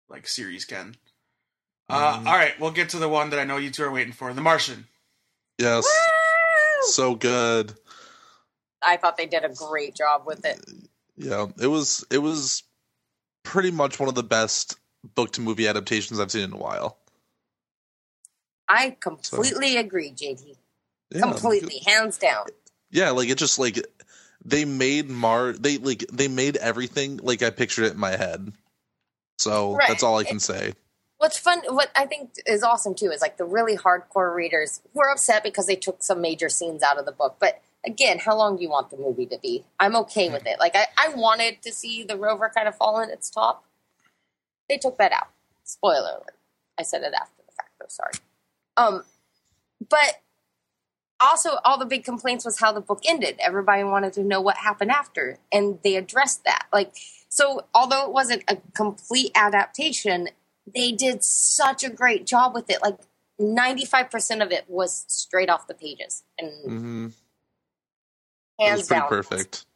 like series can. Uh, Mhm. All right, we'll get to the one that I know you two are waiting for, The Martian. Yes, Woo! so good. I thought they did a great job with it. Yeah, it was. It was pretty much one of the best book to movie adaptations I've seen in a while. I completely agree, JD. Yeah, completely, hands down. Yeah, like it just like they made Mar they like they made everything like I pictured it in my head. So Right. that's all I can say. What's fun, what I think is awesome too, is like the really hardcore readers were upset because they took some major scenes out of the book. But again, how long do you want the movie to be? I'm okay with it. Like I, I wanted to see the rover kind of fall in its top. They took that out. Spoiler alert. I said it after the fact though, sorry. Um but also all the big complaints was how the book ended. Everybody wanted to know what happened after, and they addressed that. Like so, although it wasn't a complete adaptation, they did such a great job with it. Like ninety five percent of it was straight off the pages, and hmm hands it was pretty down perfect.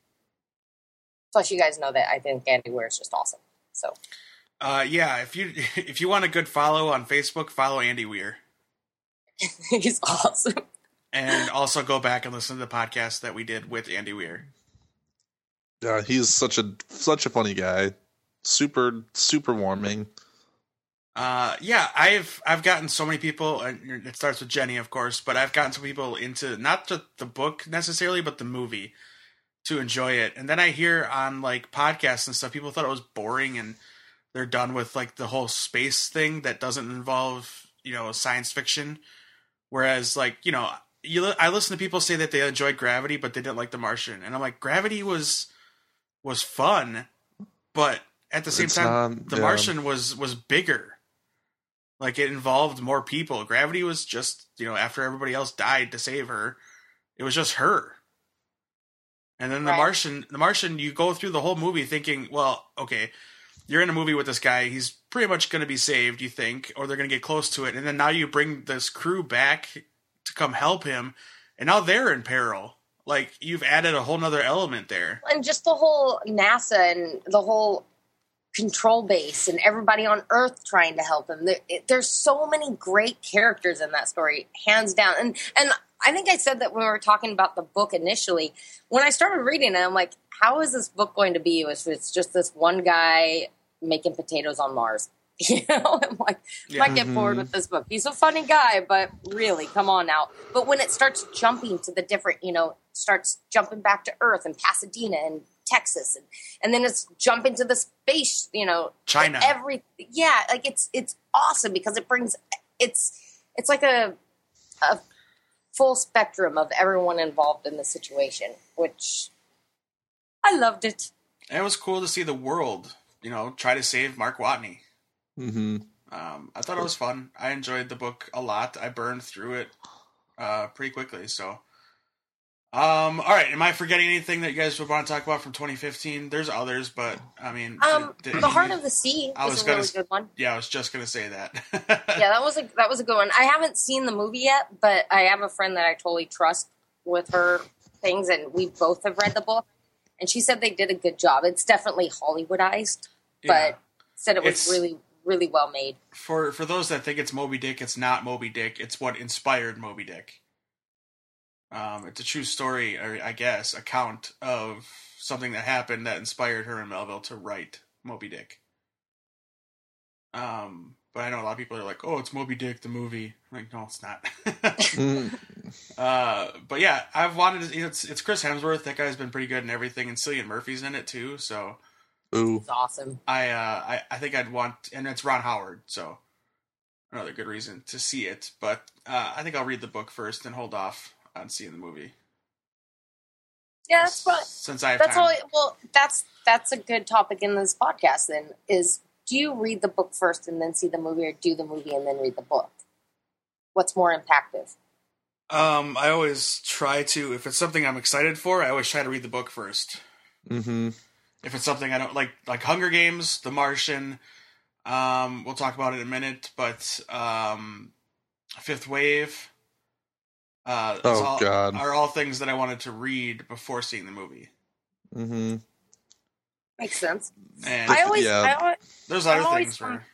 Plus, you guys know that I think Andy Weir is just awesome. So Uh, yeah, if you if you want a good follow on Facebook, follow Andy Weir, he's awesome. and also go back and listen to the podcast that we did with Andy Weir. Yeah, he's such a such a funny guy. Super super warming. Uh, yeah, I've I've gotten so many people. And it starts with Jenny, of course, but I've gotten some people into not the the book necessarily, but the movie to enjoy it. And then I hear on like podcasts and stuff, people thought it was boring, and they're done with like the whole space thing that doesn't involve you know science fiction. Whereas like you know, you li- I listen to people say that they enjoyed Gravity, but they didn't like The Martian, and I'm like, Gravity was was fun, but at the same It's time, not- The yeah. Martian was was bigger. Like it involved more people. Gravity was just you know after everybody else died to save her, it was just her. And then the Right. Martian, the Martian, you go through the whole movie thinking, well, okay, you're in a movie with this guy. He's pretty much going to be saved, you think, or they're going to get close to it. And then now you bring this crew back to come help him, and now they're in peril. Like you've added a whole nother element there. and just the whole NASA and the whole control base and everybody on Earth trying to help him. There, it, there's so many great characters in that story, hands down. And and I think I said that when we were talking about the book initially. When I started reading it, I'm like, how is this book going to be if it's just this one guy making potatoes on Mars? You know, I'm like, Yeah. might get bored with this book. He's a funny guy, but really, come on now. But when it starts jumping to the different, you know, starts jumping back to Earth and Pasadena and Texas, and and then it's jump into the space, you know, China. every yeah, like it's it's awesome because it brings it's it's like a a full spectrum of everyone involved in the situation, which I loved it. And it was cool to see the world, you know, try to save Mark Watney. hmm Um, I thought it was fun. I enjoyed the book a lot. I burned through it uh, pretty quickly. So, um, all right. Am I forgetting anything that you guys would want to talk about from 2015? There's others, but I mean, Um, did- did- the Heart of the Sea I was, was a gonna really good one. yeah, I was just gonna say that. yeah, that was a that was a good one. I haven't seen the movie yet, but I have a friend that I totally trust with her things, and we both have read the book. And she said they did a good job. It's definitely Hollywoodized, Yeah. but said it was It's- really really well made. for for those that think it's Moby Dick, it's not Moby Dick. It's what inspired Moby Dick. Um, it's a true story, or I guess, account of something that happened that inspired Herman Melville to write Moby Dick. Um, but I know a lot of people are like, "Oh, it's Moby Dick, the movie." I'm like, no, it's not. Uh, but yeah, I've wanted to. It's it's Chris Hemsworth. That guy's been pretty good in everything, and Cillian Murphy's in it too. So Ooh. It's awesome. I uh I, I think I'd want and it's Ron Howard, so another good reason to see it. But uh, I think I'll read the book first and hold off on seeing the movie. Yeah, that's fine. Since I have That's time. all. Well, that's that's a good topic in this podcast. Then is do you read the book first and then see the movie, or do the movie and then read the book? What's more impactful? Um, I always try to if it's something I'm excited for, I always try to read the book first. hmm If it's something I don't like, like Hunger Games, The Martian, um, we'll talk about it in a minute. But um, Fifth Wave, uh, Oh, all, God. are all things that I wanted to read before seeing the movie. Mm-hmm. Makes sense. And I always, yeah. I always, there's I'm other always things where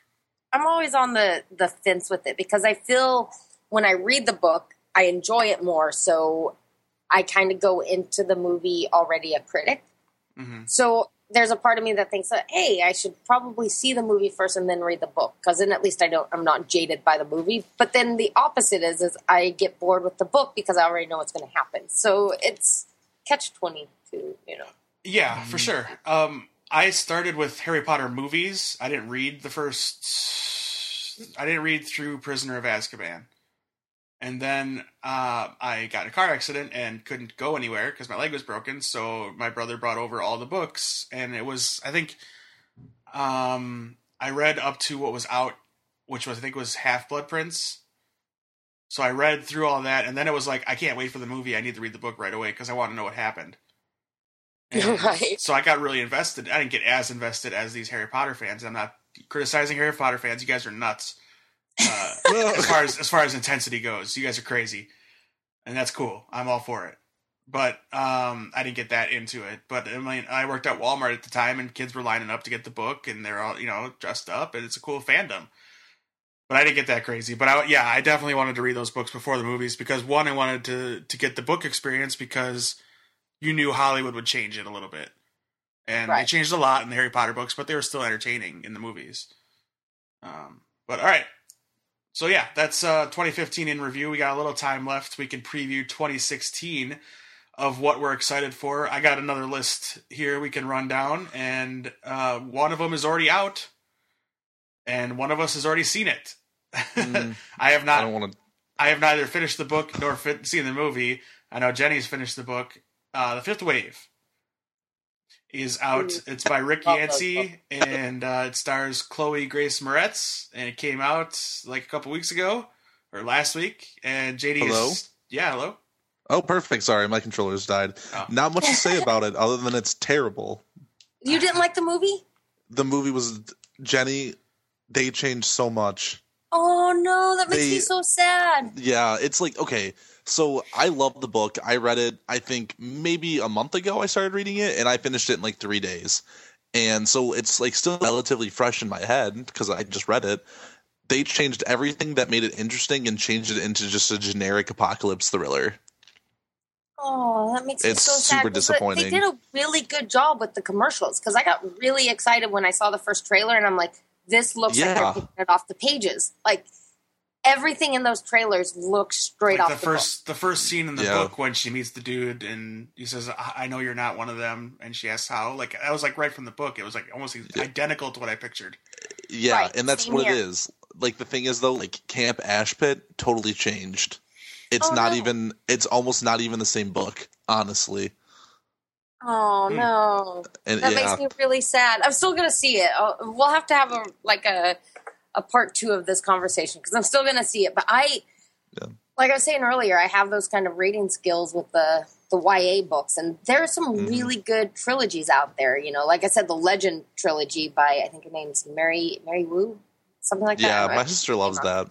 I'm always on the the fence with it because I feel when I read the book, I enjoy it more. So I kind of go into the movie already a critic. Mm-hmm. So there's a part of me that thinks that hey, I should probably see the movie first and then read the book because then at least I don't I'm not jaded by the movie. But then the opposite is is I get bored with the book because I already know what's going to happen. So it's catch twenty two, you know. Yeah, for sure. Um, I started with Harry Potter movies. I didn't read the first. I didn't read through Prisoner of Azkaban, and then uh, I got in a car accident and couldn't go anywhere because my leg was broken. So my brother brought over all the books, and it was I think um, I read up to what was out, which was I think was Half Blood Prince. So I read through all that, and then it was like, I can't wait for the movie. I need to read the book right away because I want to know what happened. And Right. So I got really invested. I didn't get as invested as these Harry Potter fans. I'm not criticizing Harry Potter fans. You guys are nuts. Uh, as far as as far as intensity goes, you guys are crazy, and that's cool. I'm all for it. But um, I didn't get that into it. But I mean, I worked at Walmart at the time, and kids were lining up to get the book, and they're all you know dressed up, and it's a cool fandom. But I didn't get that crazy. But I, yeah, I definitely wanted to read those books before the movies because one, I wanted to to get the book experience because you knew Hollywood would change it a little bit, and they changed a lot in the Harry Potter books, but they were still entertaining in the movies. Um, but all right, so yeah, that's uh, 2015 in review. We got a little time left. We can preview 2016 of what we're excited for. I got another list here we can run down, and uh, one of them is already out, and one of us has already seen it. Mm, I have I not. don't want to. I have neither finished the book nor fit, seen the movie. I know Jenny's finished the book. Uh, the Fifth Wave is out. Mm. It's by Rick Yancey, and uh, it stars Chloe Grace Moretz, and it came out like a couple weeks ago or last week. And JD Hello? is yeah, hello. Oh, perfect. Sorry, my controllers died. Oh. Not much to say about it other than it's terrible. You didn't like the movie? The movie was Jenny. They changed so much. Oh no, that makes They- me so sad. Yeah, it's like okay. So I love the book. I read it. I think maybe a month ago. I started reading it, and I finished it in like three days. And so it's like still relatively fresh in my head because I just read it. They changed everything that made it interesting and changed it into just a generic apocalypse thriller. Oh, that makes me It's so sad. super 'cause They did a really good job with the commercials because I got really excited when I saw the first trailer, and I'm like, "This looks like they're picking it off the pages." Like everything in those trailers looks straight Like off the the, first, the first scene in the Yeah. book when she meets the dude and he says, "I I know you're not one of them," and she asks how. Like that was like right from the book. It was like almost identical to what I pictured. Yeah, Right, and that's same what it here. is. Like the thing is though, like Camp Ashpit totally changed. It's Oh, not no. even. It's almost not even the same book, honestly. Oh Hmm. no, And that yeah, makes me really sad. I'm still gonna see it. i we'll have to have a like a a part two of this conversation because I'm still gonna see it. But I, Yeah. like I was saying earlier, I have those kind of reading skills with the the YA books, and there are some Mhm. really good trilogies out there. You know, like I said, the Legend trilogy by I think her name's Mary Mary Wu, something like yeah. that. Yeah, my sister loves that.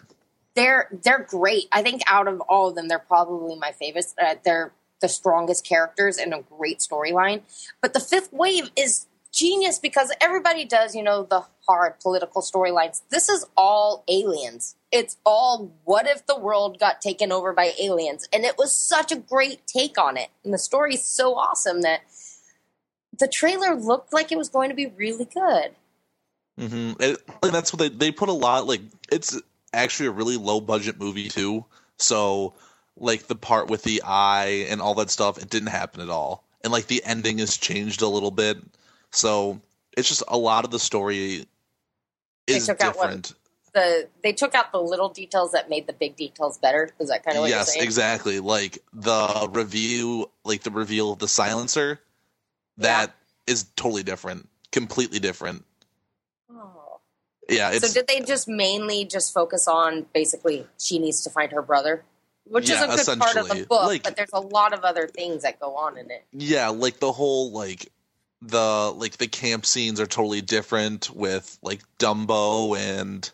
they're they're great. I think out of all of them, they're probably my favorites. Uh, they're the strongest characters and a great storyline. But the fifth wave is genius because everybody does, you know, the hard political storylines. This is all aliens. It's all what if the world got taken over by aliens? And it was such a great take on it. And the story is so awesome that the trailer looked like it was going to be really good. hmm And, and that's what they they put a lot. Like it's actually a really low budget movie too. So like the part with the eye and all that stuff, it didn't happen at all. And like the ending has changed a little bit. So it's just a lot of the story is took out what- different. The they took out the little details that made the big details better. Is that kind of what you're yes, exactly. Like the review, like the reveal of the silencer, that is totally different, completely different. Oh. Yeah, it's so did they just mainly just focus on basically she needs to find her brother, which Yeah, is a good part of the book, Like- but there's a lot of other things that go on in it. yeah, like the whole like the like the camp scenes are totally different with like Dumbo and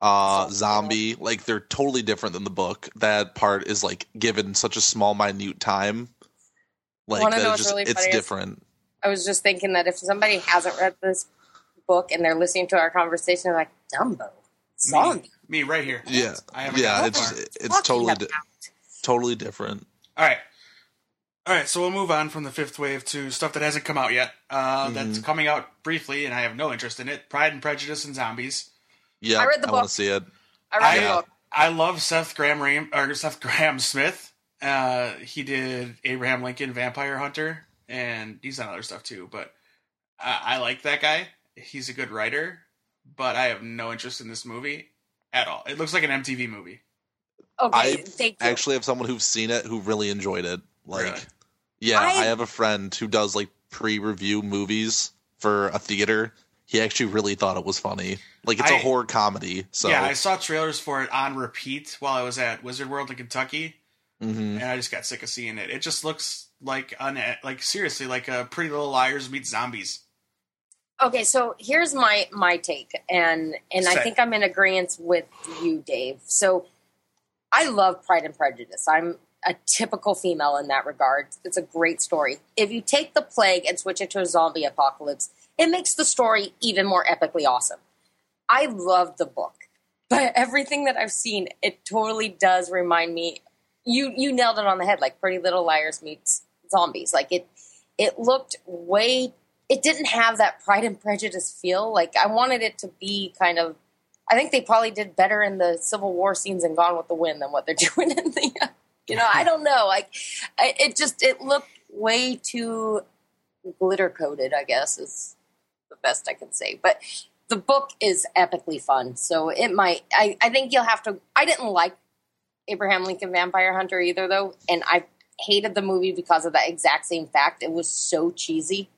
uh Zombie. Like they're totally different than the book. That part is like given such a small minute time. Like Wanna that know it's just really it's funny different. I was just thinking that if somebody hasn't read this book and they're listening to our conversation, they're like Dumbo, zombie. Me right here. Yeah. I Yeah, gotten it's it's totally di- totally different. All right. All right, so we'll move on from the fifth wave to stuff that hasn't come out yet. Uh, That's Mm-hmm. coming out briefly, and I have no interest in it. Pride and Prejudice and Zombies. Yeah, I read the want book. to see it. I read I- the book. I love Seth Graham Ram- or Seth Grahame-Smith. Uh, he did Abraham Lincoln Vampire Hunter, and he's done other stuff too. But I, I like that guy. He's a good writer, but I have no interest in this movie at all. It looks like an MTV movie. Okay, I thank you. actually have someone who's seen it who really enjoyed it. Like, Really? Yeah, I- I, have a friend who does like pre-review movies for a theater. he actually really thought it was funny. Like it's a I- horror comedy. So Yeah, I saw trailers for it on repeat while I was at Wizard World in Kentucky, Mhm. and I just got sick of seeing it. It just looks like un- like seriously like a Pretty Little Liars meets zombies. Okay, so here's my my take, and and I think I'm in agreement with you, Dave. So I love Pride and Prejudice. I'm a typical female in that regard. It's a great story. If you take the plague and switch it to a zombie apocalypse, it makes the story even more epically awesome. I love the book, but everything that I've seen, it totally does remind me. You you nailed it on the head. Like Pretty Little Liars meets zombies. Like it it looked way it didn't have that pride and prejudice feel like i wanted it to be kind of i think they probably did better in the civil war scenes in gone with the wind than what they're doing in the uh, you know i don't know like I, it just it looked way too glitter coated i guess is the best i can say but the book is epically fun so it might i, I think you'll have to i didn't like abraham lincoln vampire hunter either though and i hated the movie because of that exact same fact it was so cheesy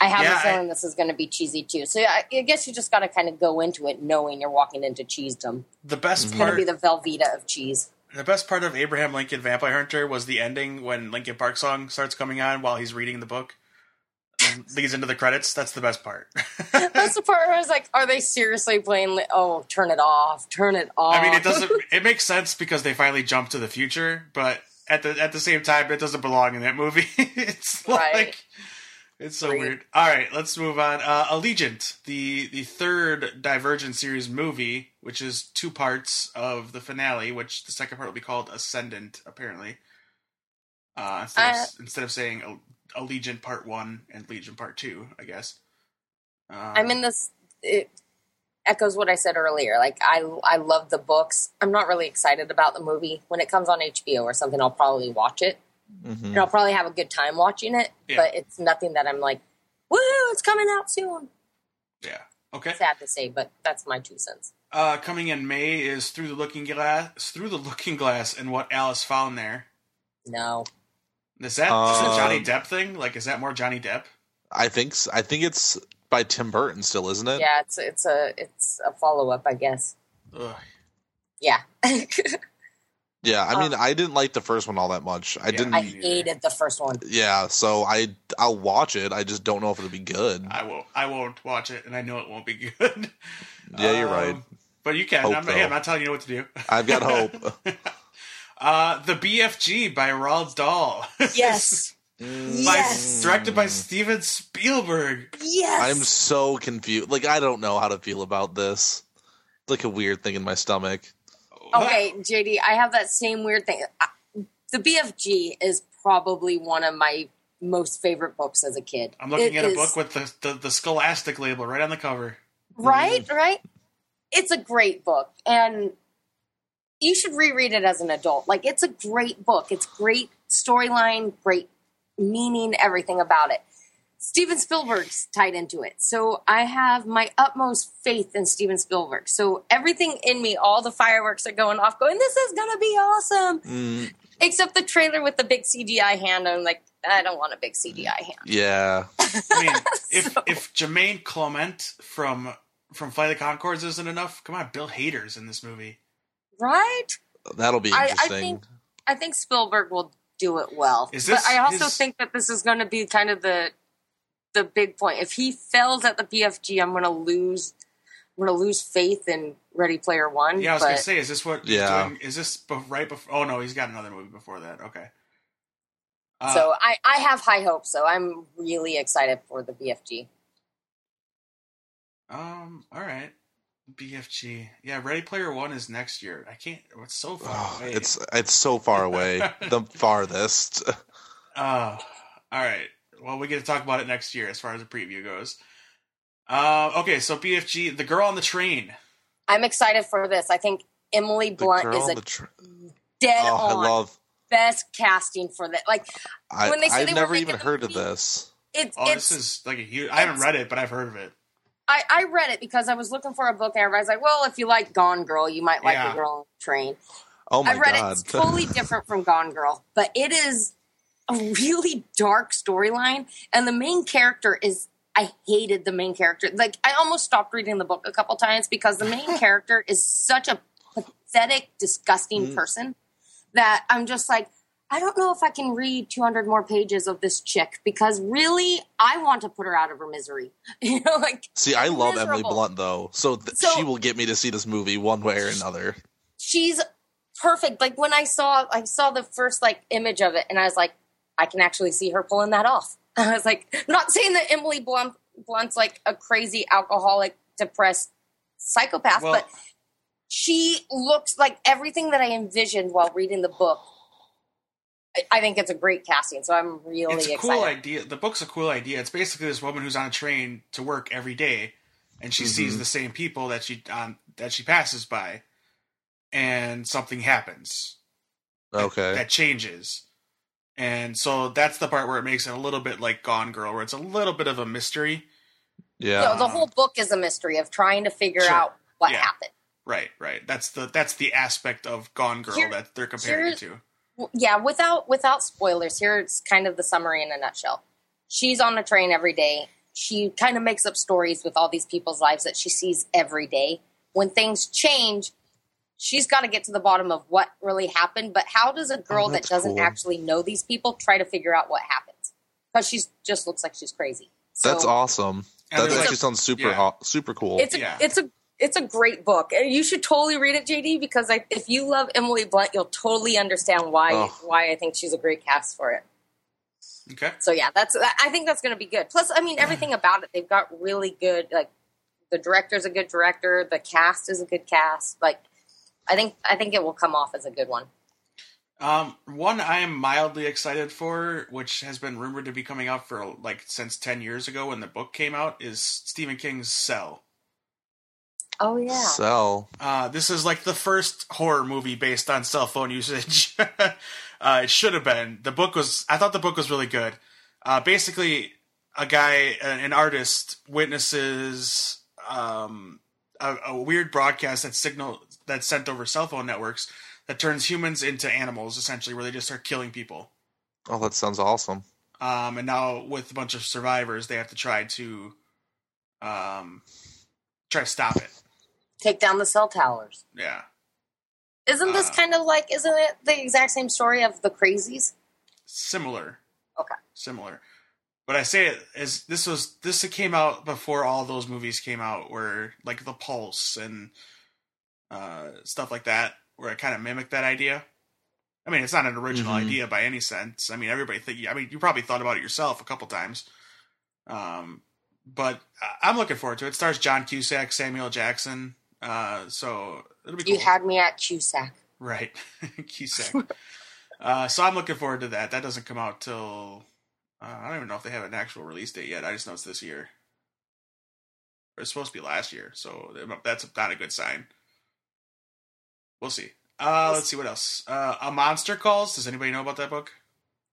I have Yeah, a feeling this is going to be cheesy too. So I, I guess you just got to kind of go into it knowing you're walking into cheesedom. The best mm-hmm. It's going to part, be the Velveeta of cheese. The best part of Abraham Lincoln Vampire Hunter was the ending when Linkin Park song starts coming on while he's reading the book. Leads into the credits. That's the best part. That's the part where I was like, are they seriously playing? Li- oh, turn it off. Turn it off. I mean, it doesn't. It makes sense because they finally jump to the future, but at the at the same time, it doesn't belong in that movie. it's Right. like it's so weird. All right, let's move on. Uh, Allegiant, the the third Divergent series movie, which is two parts of the finale, which the second part will be called Ascendant, apparently. Uh, instead, Uh, of, instead of saying Al- Allegiant Part One and Allegiant Part Two, I guess. Um, I'm in this. It echoes what I said earlier. Like I, I love the books. I'm not really excited about the movie. When it comes on HBO or something, I'll probably watch it. Mhm. And I'll probably have a good time watching it. Yeah. But it's nothing that I'm like, woo, it's coming out soon. Yeah. Okay. Sad to say, but that's my two cents. Uh, coming in May is through the looking glass. Through the looking glass, and what Alice found there. No. Is that just a Um, Johnny Depp thing? Like, is that more Johnny Depp? I think s- I think it's by Tim Burton still, isn't it? Yeah, it's it's a it's a follow up, I guess. Ugh. Yeah. Yeah, I mean, Um, I didn't like the first one all that much. I Yeah. didn't. I hated the first one. yeah, so I I'll watch it. I just don't know if it'll be good. I won't. I won't watch it, and I know it won't be good. Yeah, you're right. Um, But you can. Hope, I'm, hey, I'm not telling you what to do. I've got hope. Uh, the BFG by Roald Dahl. Yes. by, Yes. Directed by Steven Spielberg. Yes. I'm so confused. Like I don't know how to feel about this. It's like a weird thing in my stomach. Okay, JD, I have that same weird thing. I- The BFG is probably one of my most favorite books as a kid. I'm looking It at a is- book with the, the, the Scholastic label right on the cover. right, mm-hmm. right. It's a great book, and you should reread it as an adult. Like it's a great book. It's great storyline, great meaning, everything about it. Steven Spielberg's tied into it. So I have my utmost faith in Steven Spielberg. So everything in me, all the fireworks are going off, going, this is going to be awesome. Mm, Except the trailer with the big CGI hand. I'm like, I don't want a big CGI hand. yeah, I mean, if if Jermaine Clement from from Flight of the Conchords isn't enough, come on, Bill Hader's in this movie. Right? that'll be I- I interesting. think- I think Spielberg will do it well. Is but I also his- think that this is going to be kind of the the big point. If he fails at the BFG, I'm going to lose. I'm going to lose faith in Ready Player One. Yeah, I was but gonna say, is this what? Yeah. doing? Is this be- right before? Oh no, he's got another movie before that. Okay. Uh, so I, I have high hopes. So I'm really excited for the BFG. um, all right. BFG. Yeah, Ready Player One is next year. I can't. It's so far Oh, away. it's it's so far away, the farthest. Oh, all right. Well, we get to talk about it next year as far as the preview goes. Uh, okay, so BFG, the girl on the train. I'm excited for this. I think Emily Blunt is a the tr- dead oh, I on love. best casting for that. Like I, When they said I've they never even the heard of this. it's Oh, it's this is like a huge. I haven't read it, but I've heard of it. I, I read it because I was looking for a book and everybody's like, well, if you like Gone Girl, you might like Yeah. The Girl on the Train. Oh my I read god! it. It's totally different from Gone Girl, but it is a really dark storyline. And the main character is I hated the main character. Like I almost stopped reading the book a couple times because the main character is such a pathetic, disgusting Mm. person that I'm just like, I don't know if I can read 200 more pages of this chick because really, I want to put her out of her misery. You know, like See, I love Emily Blunt though, so, th- So- she will get me to see this movie one way or another. she's perfect. Like when I saw, I saw the first like image of it, and I was like, I can actually see her pulling that off. I was like, not saying that Emily Blunt, Blunt's like a crazy alcoholic, depressed psychopath, Well, but she looks like everything that I envisioned while reading the book. I- I think it's a great casting, so I'm really it's a excited. cool idea. The book's a cool idea. It's basically this woman who's on a train to work every day, and she sees Mhm. the same people that she um, that she passes by, and something happens Okay. that changes. And so that's the part where it makes it a little bit like Gone Girl, where it's a little bit of a mystery. yeah. No, the whole book is a mystery of trying to figure Sure. out what Yeah. happened. Right, right. That's the that's the aspect of Gone Girl Here- that they're comparing it here- to. Yeah without without spoilers here's kind of the summary in a nutshell she's on a train every day she kind of makes up stories with all these people's lives that she sees every day when things change she's got to get to the bottom of what really happened but how does a girl oh, that Oh, that's doesn't cool. actually know these people try to figure out what happens because she just looks like she's crazy so That's awesome. And That there's, actually like- sounds super yeah. hot, super cool. it's a, Yeah. it's a it's a great book you should totally read it jd because I, if you love emily blunt you'll totally understand why Oh. why i think she's a great cast for it Okay. So yeah, that's I think that's going to be good. Plus, I mean, everything about it, they've got really good. Like the director's a good director, the cast is a good cast. Like I think I think it will come off as a good one. Um, one I am mildly excited for, which has been rumored to be coming out for like since ten years ago when the book came out, is Stephen King's Cell. Oh yeah, Cell. Uh, this is like the first horror movie based on cell phone usage. uh, it should have been. The book was. I thought the book was really good. Uh, basically, a guy, an an artist, witnesses um, a, a weird broadcast that signal that's sent over cell phone networks that turns humans into animals, essentially, where they just start killing people. Oh, that sounds awesome. Um, and now with a bunch of survivors, they have to try to um, try to stop it. take down the cell towers. Yeah. Isn't this Uh, kind of like? Isn't it the exact same story of the crazies? similar. Okay. Similar. But I say it is this was this came out before all those movies came out, where like the Pulse and uh, stuff like that, where it kind of mimicked that idea. I mean, it's not an original Mhm. idea by any sense. I mean, everybody think. I mean, you probably thought about it yourself a couple times. Um, but I- I'm looking forward to it. It stars John Cusack, Samuel Jackson. Uh, so it'll be cool. You had me at Cusack. Right. Cusack. uh, so I'm looking forward to that. That doesn't come out till uh, I don't even know if they have an actual release date yet. I just know it's this year. Or It's supposed to be last year, so that's not a good sign. We'll see. Uh, let's see what else. Uh, a Monster Calls. Does anybody know about that book?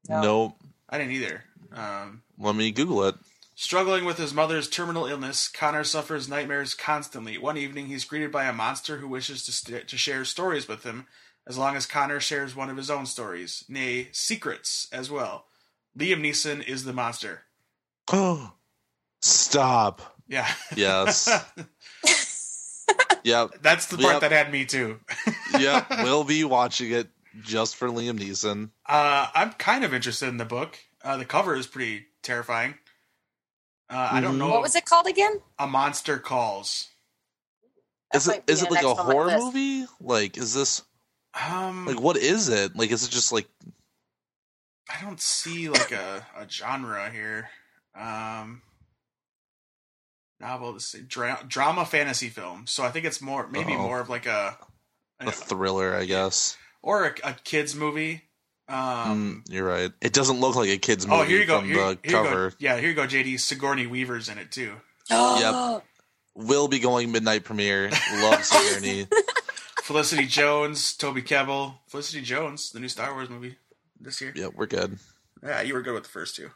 No. Nope. I didn't either. Um, Let me Google it. Struggling with his mother's terminal illness, Connor suffers nightmares constantly. One evening, he's greeted by a monster who wishes to, st- to share stories with him, as long as Connor shares one of his own stories, nay, secrets as well. Liam Neeson is the monster. Oh, stop. Yeah. Yes. Yep. That's the part Yep. that had me too. Yep. we'll be watching it just for Liam Neeson. Uh, I'm kind of interested in the book. Uh, the cover is pretty terrifying. Uh, I don't Mhm. know. What was it called again? A Monster Calls. That Is might it is the it like a horror list. movie? Like, is this Um, like what is it? Like, is it just like I don't see like a, a genre here. Um, novel, this dra- drama fantasy film. So I think it's more maybe Uh-oh. more of like a, a thriller? I guess. or a, a kids movie. Um, Mm, you're right. It doesn't look like a kids movie oh, here you go. from Here, the here you cover. go. Yeah, here you go. JD Sigourney Weaver's in it too. Oh, Will be going midnight premiere. Love Sigourney. Felicity Jones, Toby Kebbell, Felicity Jones, the new Star Wars movie this year. yeah, we're good. Yeah, you were good with the first two.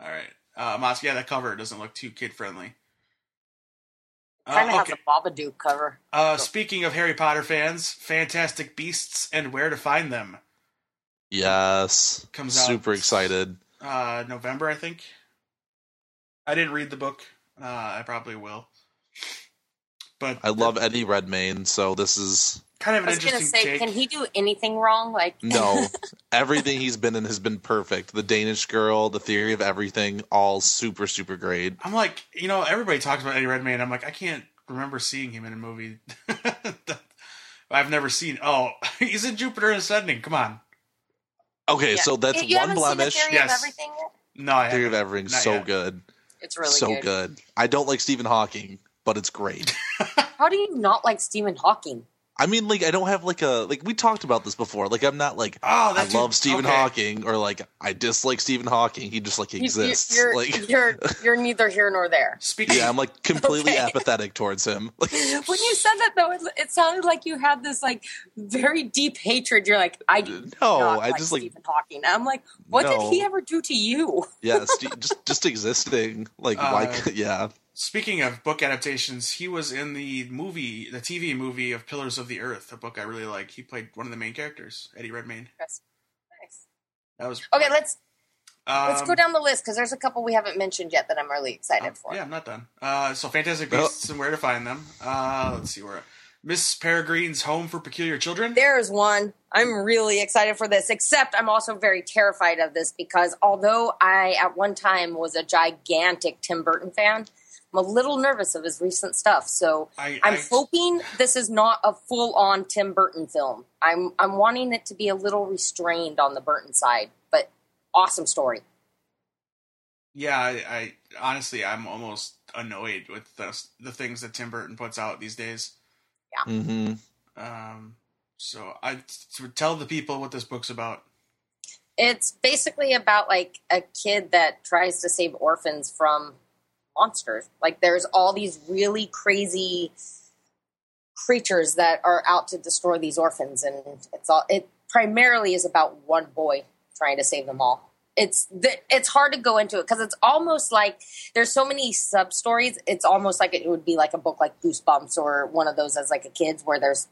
All right, uh, Moss. Yeah, that cover doesn't look too kid friendly. kind of Uh, has a Babadook cover. Uh, speaking of Harry Potter fans, Fantastic Beasts and Where to Find Them Yes. comes out Super excited. Uh, November, I think. I didn't read the book. Uh, I probably will. But I love Eddie Redmayne, so this is kind of I an was gonna say, take. can he do anything wrong? Like, no everything he's been in has been perfect. The Danish Girl, The Theory of Everything, all super super great. I'm like, you know, everybody talks about Eddie Redmayne. I'm like, I can't remember seeing him in a movie. I've never seen. Oh, he's in Jupiter Ascending. Come on. Okay, yeah. so that's you, you one blemish. Seen the theory Yes. of everything yet? No, I Theory of haven't. Everything's Not so yet. good, It's really so good. good. I don't like Stephen Hawking, but it's great. How do you not like Stephen Hawking? I mean, like I don't have like a like we talked about this before. Like I'm not like Oh, I that's love Stephen okay. Hawking or like I dislike Stephen Hawking. He just like You- you- exists. You're, like you're you're neither here nor there. Speaking, yeah, I'm like completely Okay. apathetic towards him. Like When you said that though, it, it sounded like you had this like very deep hatred. You're like, I do No, not I like just, like- Stephen Hawking. I'm like, what No. did he ever do to you? yeah, Ste just just existing. Like Uh, why? Yeah, speaking of book adaptations, he was in the movie, the TV movie of Pillars of the Earth, a book I really like. He played one of the main characters, Eddie Redmayne. Nice. That was Okay, let's let's um, go down the list because there's a couple we haven't mentioned yet that I'm really excited Oh, for. Yeah, I'm not done. Uh, so Fantastic Oh. Beasts and Where to Find Them. Uh, let's see where Miss Peregrine's Home for Peculiar Children. There's one. I'm really excited for this, except I'm also very terrified of this because although I, at one time, was a gigantic Tim Burton fan, I'm a little nervous of his recent stuff. So I, I'm I- hoping this is not a full on Tim Burton film. I'm, I'm wanting it to be a little restrained on the Burton side, but awesome story. Yeah, I, I honestly, I'm almost annoyed with the the things that Tim Burton puts out these days. hmm Um, so I to tell the people what this book's about. It's basically about like a kid that tries to save orphans from monsters. Like there's all these really crazy creatures that are out to destroy these orphans and it's all it primarily is about one boy trying to save them all. It's th- it's hard to go into it because it's almost like there's so many sub stories. It's almost like it would be like a book like Goosebumps or one of those as like a kids where there's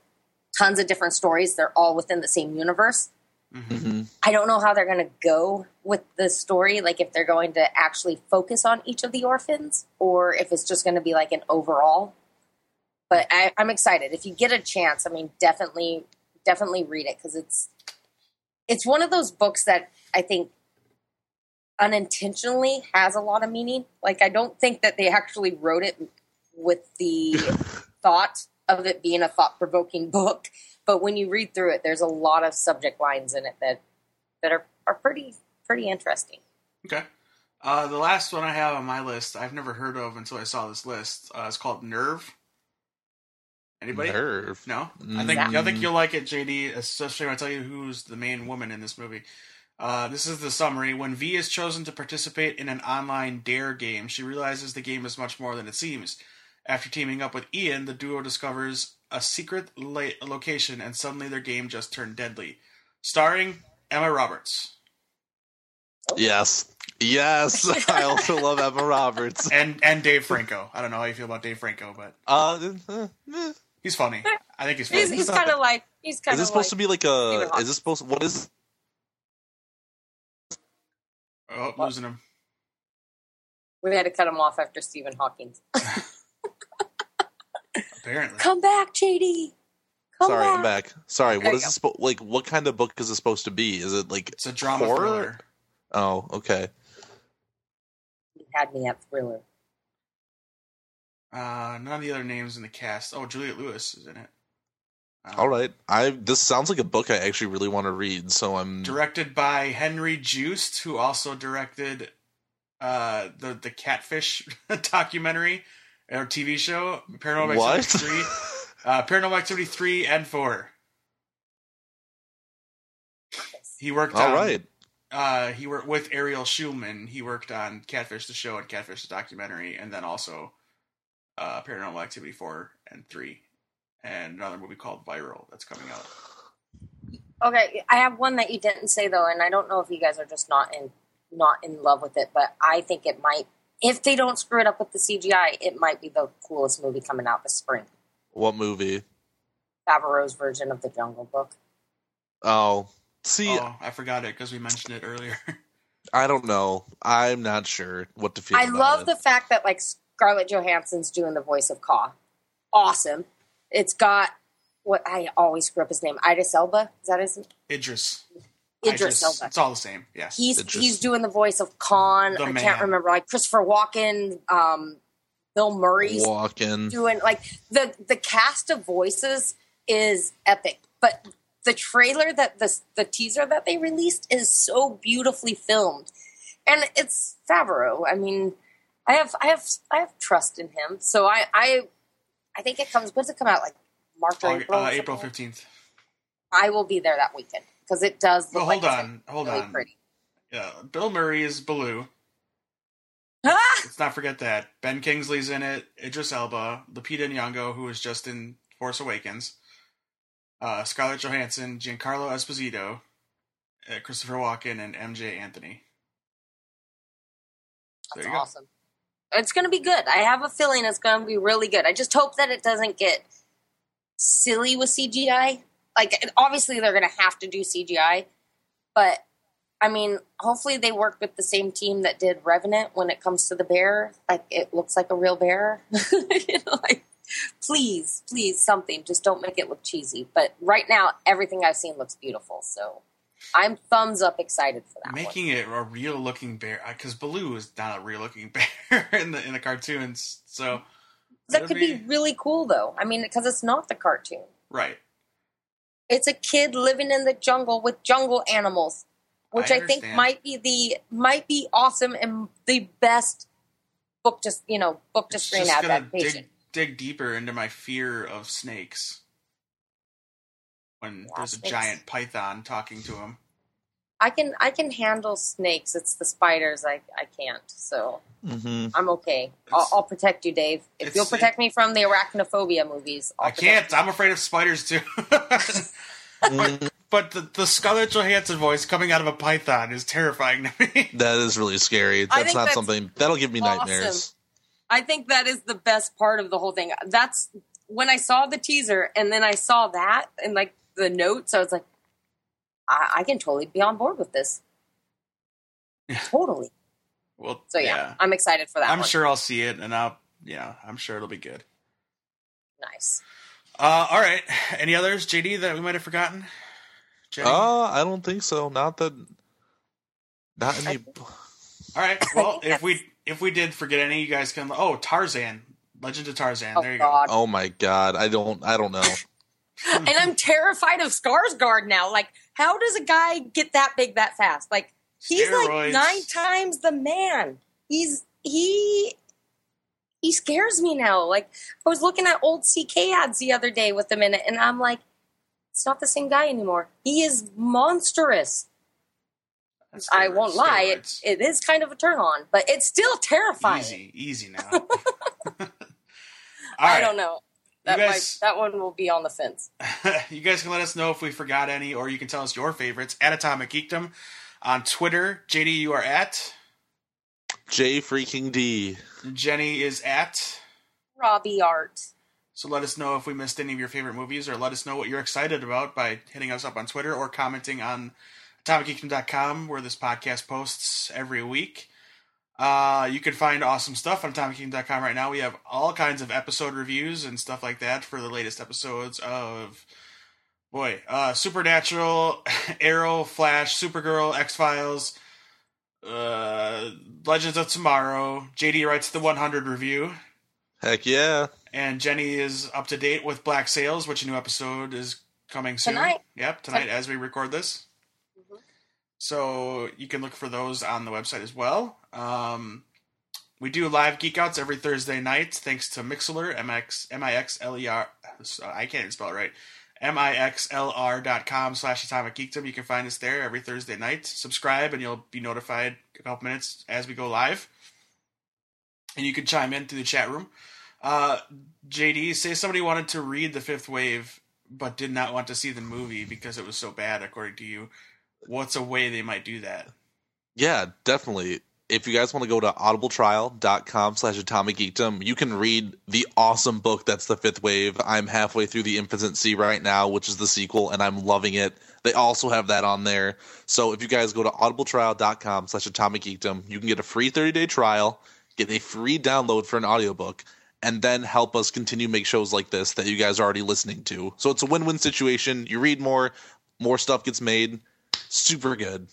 tons of different stories. They're all within the same universe. Hmm I don't know how they're going to go with the story, like if they're going to actually focus on each of the orphans or if it's just going to be like an overall. But I, I'm excited. If you get a chance, I mean, definitely, definitely read it because it's it's one of those books that I think unintentionally has a lot of meaning. Like I don't think that they actually wrote it with the thought of it being a thought provoking book. But when you read through it, there's a lot of subject lines in it that that are, are pretty pretty interesting. Okay. Uh, the last one I have on my list, I've never heard of until I saw this list. Uh, it's called Nerve. Anybody? Nerve. No, I think Mm. I think you'll like it, JD. Especially when I tell you who's the main woman in this movie. Uh, this is the summary. When V is chosen to participate in an online dare game, she realizes the game is much more than it seems. After teaming up with Ian, the duo discovers a secret la- location, and suddenly their game just turned deadly. Starring Emma Roberts Yes, yes. I also love Emma Roberts. and and Dave Franco. I don't know how you feel about Dave Franco, but Uh, uh, eh. he's funny. I think he's funny. He's, he's kind of like he's kind of. is this supposed like to be like Stephen a? Is this supposed? What is? oh, losing him. we had to cut him off after Stephen Hawking. Apparently, Come back, JD. Come Sorry, back. I'm back. Sorry, There what you is go. this? Spo- like, what kind of book is it supposed to be? Is it like it's a drama horror? thriller. Oh, okay. You had me at thriller. Uh, none of the other names in the cast. Oh, Juliette Lewis is in it. Uh, All right. I this sounds like a book I actually really want to read. So I'm. Directed by Henry Joost, who also directed uh, the the Catfish documentary or TV show, Paranormal What? Activity three, uh, Paranormal Activity three and four. He worked All on. right. Uh, he worked with Ariel Schulman. He worked on Catfish the show and Catfish the documentary, and then also uh, Paranormal Activity four and three, and another movie called Viral that's coming out. Okay, I have one that you didn't say though, and I don't know if you guys are just not in not in love with it, but I think it might. If they don't screw it up with the CGI, it might be the coolest movie coming out this spring. What movie? Favreau's version of the Jungle Book. Oh, see, oh, I forgot it because we mentioned it earlier. I don't know. I'm not sure what to feel. I about love it. the fact that like Scarlett Johansson's doing the voice of Kaa. Awesome. It's got what I always screw up his name. Idris Elba. Is that his name Idris. Idris Elba? It's all the same. Yes. He's Idris. he's doing the voice of Khan. I man. can't remember like Christopher Walken, um, Bill Murray's walking. doing like the the cast of voices is epic. But the trailer that the the teaser that they released is so beautifully filmed, and it's Favreau. I mean, I have I have I have trust in him. So I I I think it comes. When's it come out? Like March or April? uh, April fifteenth. I will be there that weekend because it does. Look Well, hold it's on, hold really on. Pretty. Yeah, Bill Murray is Baloo. Ah! Let's not forget that. Ben Kingsley's in it. Idris Elba, Lupita Nyong'o, who was just in Force Awakens. Uh, Scarlett Johansson, Giancarlo Esposito, uh, Christopher Walken, and MJ Anthony. That's you go. awesome. It's going to be good. I have a feeling it's going to be really good. I just hope that it doesn't get silly with CGI. Like, obviously, they're going to have to do CGI, but I mean, hopefully, they work with the same team that did Revenant when it comes to the bear. Like, it looks like a real bear. you know, like, please, please, something. Just don't make it look cheesy. But right now, everything I've seen looks beautiful. So I'm thumbs up excited for that one. Making it a real looking bear, because Baloo is not a real looking bear in the in the cartoons. So That could be really cool, though. I mean, because it's not the cartoon. right. It's a kid living in the jungle with jungle animals, which I I, think might be the might be awesome and the best book just you know book to screen adaptation. dig, dig deeper into my fear of snakes. When Yeah, there's a snakes. giant python talking to him. I can I can handle snakes. It's the spiders I I can't. So hmm I'm okay. I'll, I'll protect you, Dave. If you'll protect me from the arachnophobia movies, I'll I can't. I'm afraid of spiders too. but the, the Scarlett Johansson voice coming out of a python is terrifying to me. That is really scary. That's not that's something that'll give me awesome. nightmares. I think that is the best part of the whole thing. That's when I saw the teaser and then I saw that and like the notes, I was like, I, I can totally be on board with this. Totally. Well, So yeah, I'm excited for that I'm one. sure I'll see it, and I'll yeah, I'm sure it'll be good. Nice. Uh, all right. Any others, JD, that we might have forgotten? Jenny? Uh, I don't think so. Not that. Not any. all right. Well, if we if we did forget any, you guys can. Oh, Tarzan, Legend of Tarzan. Oh there you God. Oh my god! I don't. I don't know. and I'm terrified of Skarsgård now. Like, how does a guy get that big that fast? Like, he's Steroids. like nine times the man. He's he he scares me now. Like, I was looking at old CK ads the other day with him in it, and I'm like, it's not the same guy anymore. He is monstrous. go. I won't lie, it, it is kind of a turn on, but it's still terrifying. Easy, easy now. I right. don't know. That guys- might, that one will be on the fence. you guys can let us know if we forgot any, or you can tell us your favorites at Atomic Geekdom on Twitter. JD, you are at. J freaking D. Jenny is at. Robbie Art. So let us know if we missed any of your favorite movies, or let us know what you're excited about by hitting us up on Twitter or commenting on AtomicGeekdom.com, where this podcast posts every week. Uh, you can find awesome stuff on AtomicGeekdom.com right now. We have all kinds of episode reviews and stuff like that for the latest episodes of boy, uh, Supernatural, Arrow, Flash, Supergirl, X Files, uh, Legends of Tomorrow. JD writes the 100 review. Heck yeah! And Jenny is up to date with Black Sails, which a new episode is coming soon. Tonight. Yep, tonight as we record this. So you can look for those on the website as well. Um, we do live geek outs every Thursday night, thanks to Mixlr, MX, M-I-X-L-E-R. I can't even spell it right. M-I-X-L-R dot com slash atomic geekdom. You can find us there every Thursday night. Subscribe and you'll be notified a couple minutes as we go live. And you can chime in through the chat room. Uh, JD, say somebody wanted to read The Fifth Wave but did not want to see the movie because it was so bad, according to you. What's a way they might do that? Yeah, definitely. if you guys want to go to audibletrial.com slash atomic geekdom, you can read the awesome book that's the fifth wave. I'm halfway through the Infinite Sea right now, which is the sequel, and I'm loving it. They also have that on there. So if you guys go to audibletrial.com slash atomic geekdom, you can get a free 30 day trial, get a free download for an audiobook, and then help us continue make shows like this that you guys are already listening to. So it's a win win situation. You read more, more stuff gets made. Super good.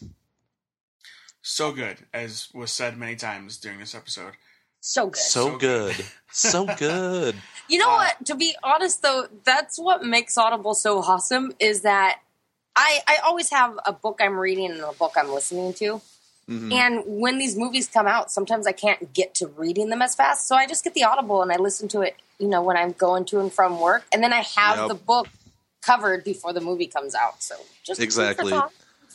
So good, as was said many times during this episode. So good. So, So good. good. so good. You know Uh, what? To be honest, though, that's what makes Audible so awesome. Is that I I always have a book I'm reading and a book I'm listening to. Mhm. And when these movies come out, sometimes I can't get to reading them as fast, so I just get the Audible and I listen to it. You know, when I'm going to and from work, and then I have Yep. the book covered before the movie comes out. So just Exactly.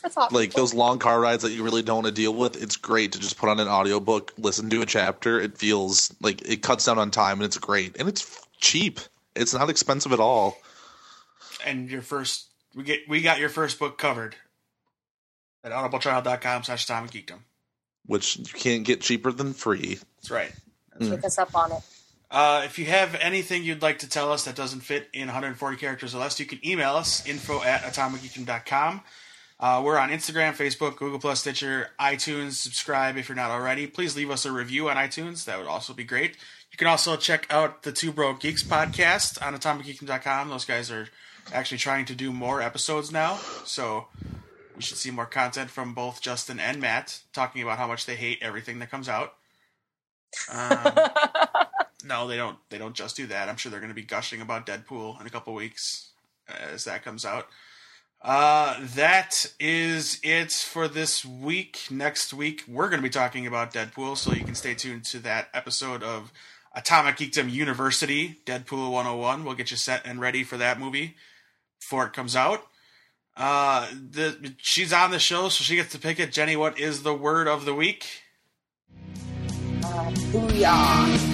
Thought- food like those long car rides that you really don't want to deal with it's great to just put on an audiobook listen to a chapter it feels like it cuts down on time and it's great and it's cheap it's not expensive at all And your first, we get we got your first book covered at audibletrial.com slash atomic geekdom. which you can't get cheaper than free That's right. Take us up on it. Uh, if you have anything you'd like to tell us that doesn't fit in 140 characters or less, you can email us info at atomicgeekdom.com. Uh, we're on Instagram, Facebook, Google Plus, Stitcher, iTunes. Subscribe if you're not already. Please leave us a review on iTunes. That would also be great. You can also check out the Two Broke Geeks podcast on atomicgeekdom.com. Those guys are actually trying to do more episodes now, so we should see more content from both Justin and Matt talking about how much they hate everything that comes out. Um, no, they don't. They don't just do that. I'm sure they're going to be gushing about Deadpool in a couple weeks as that comes out. Uh, that is it for this week. Next week, we're going to be talking about Deadpool, so you can stay tuned to that episode of Atomic Geekdom University, Deadpool 101. We'll get you set and ready for that movie before it comes out. Uh, the, she's on the show, so she gets to pick it. Jenny, what is the word of the week? Uh, booyah.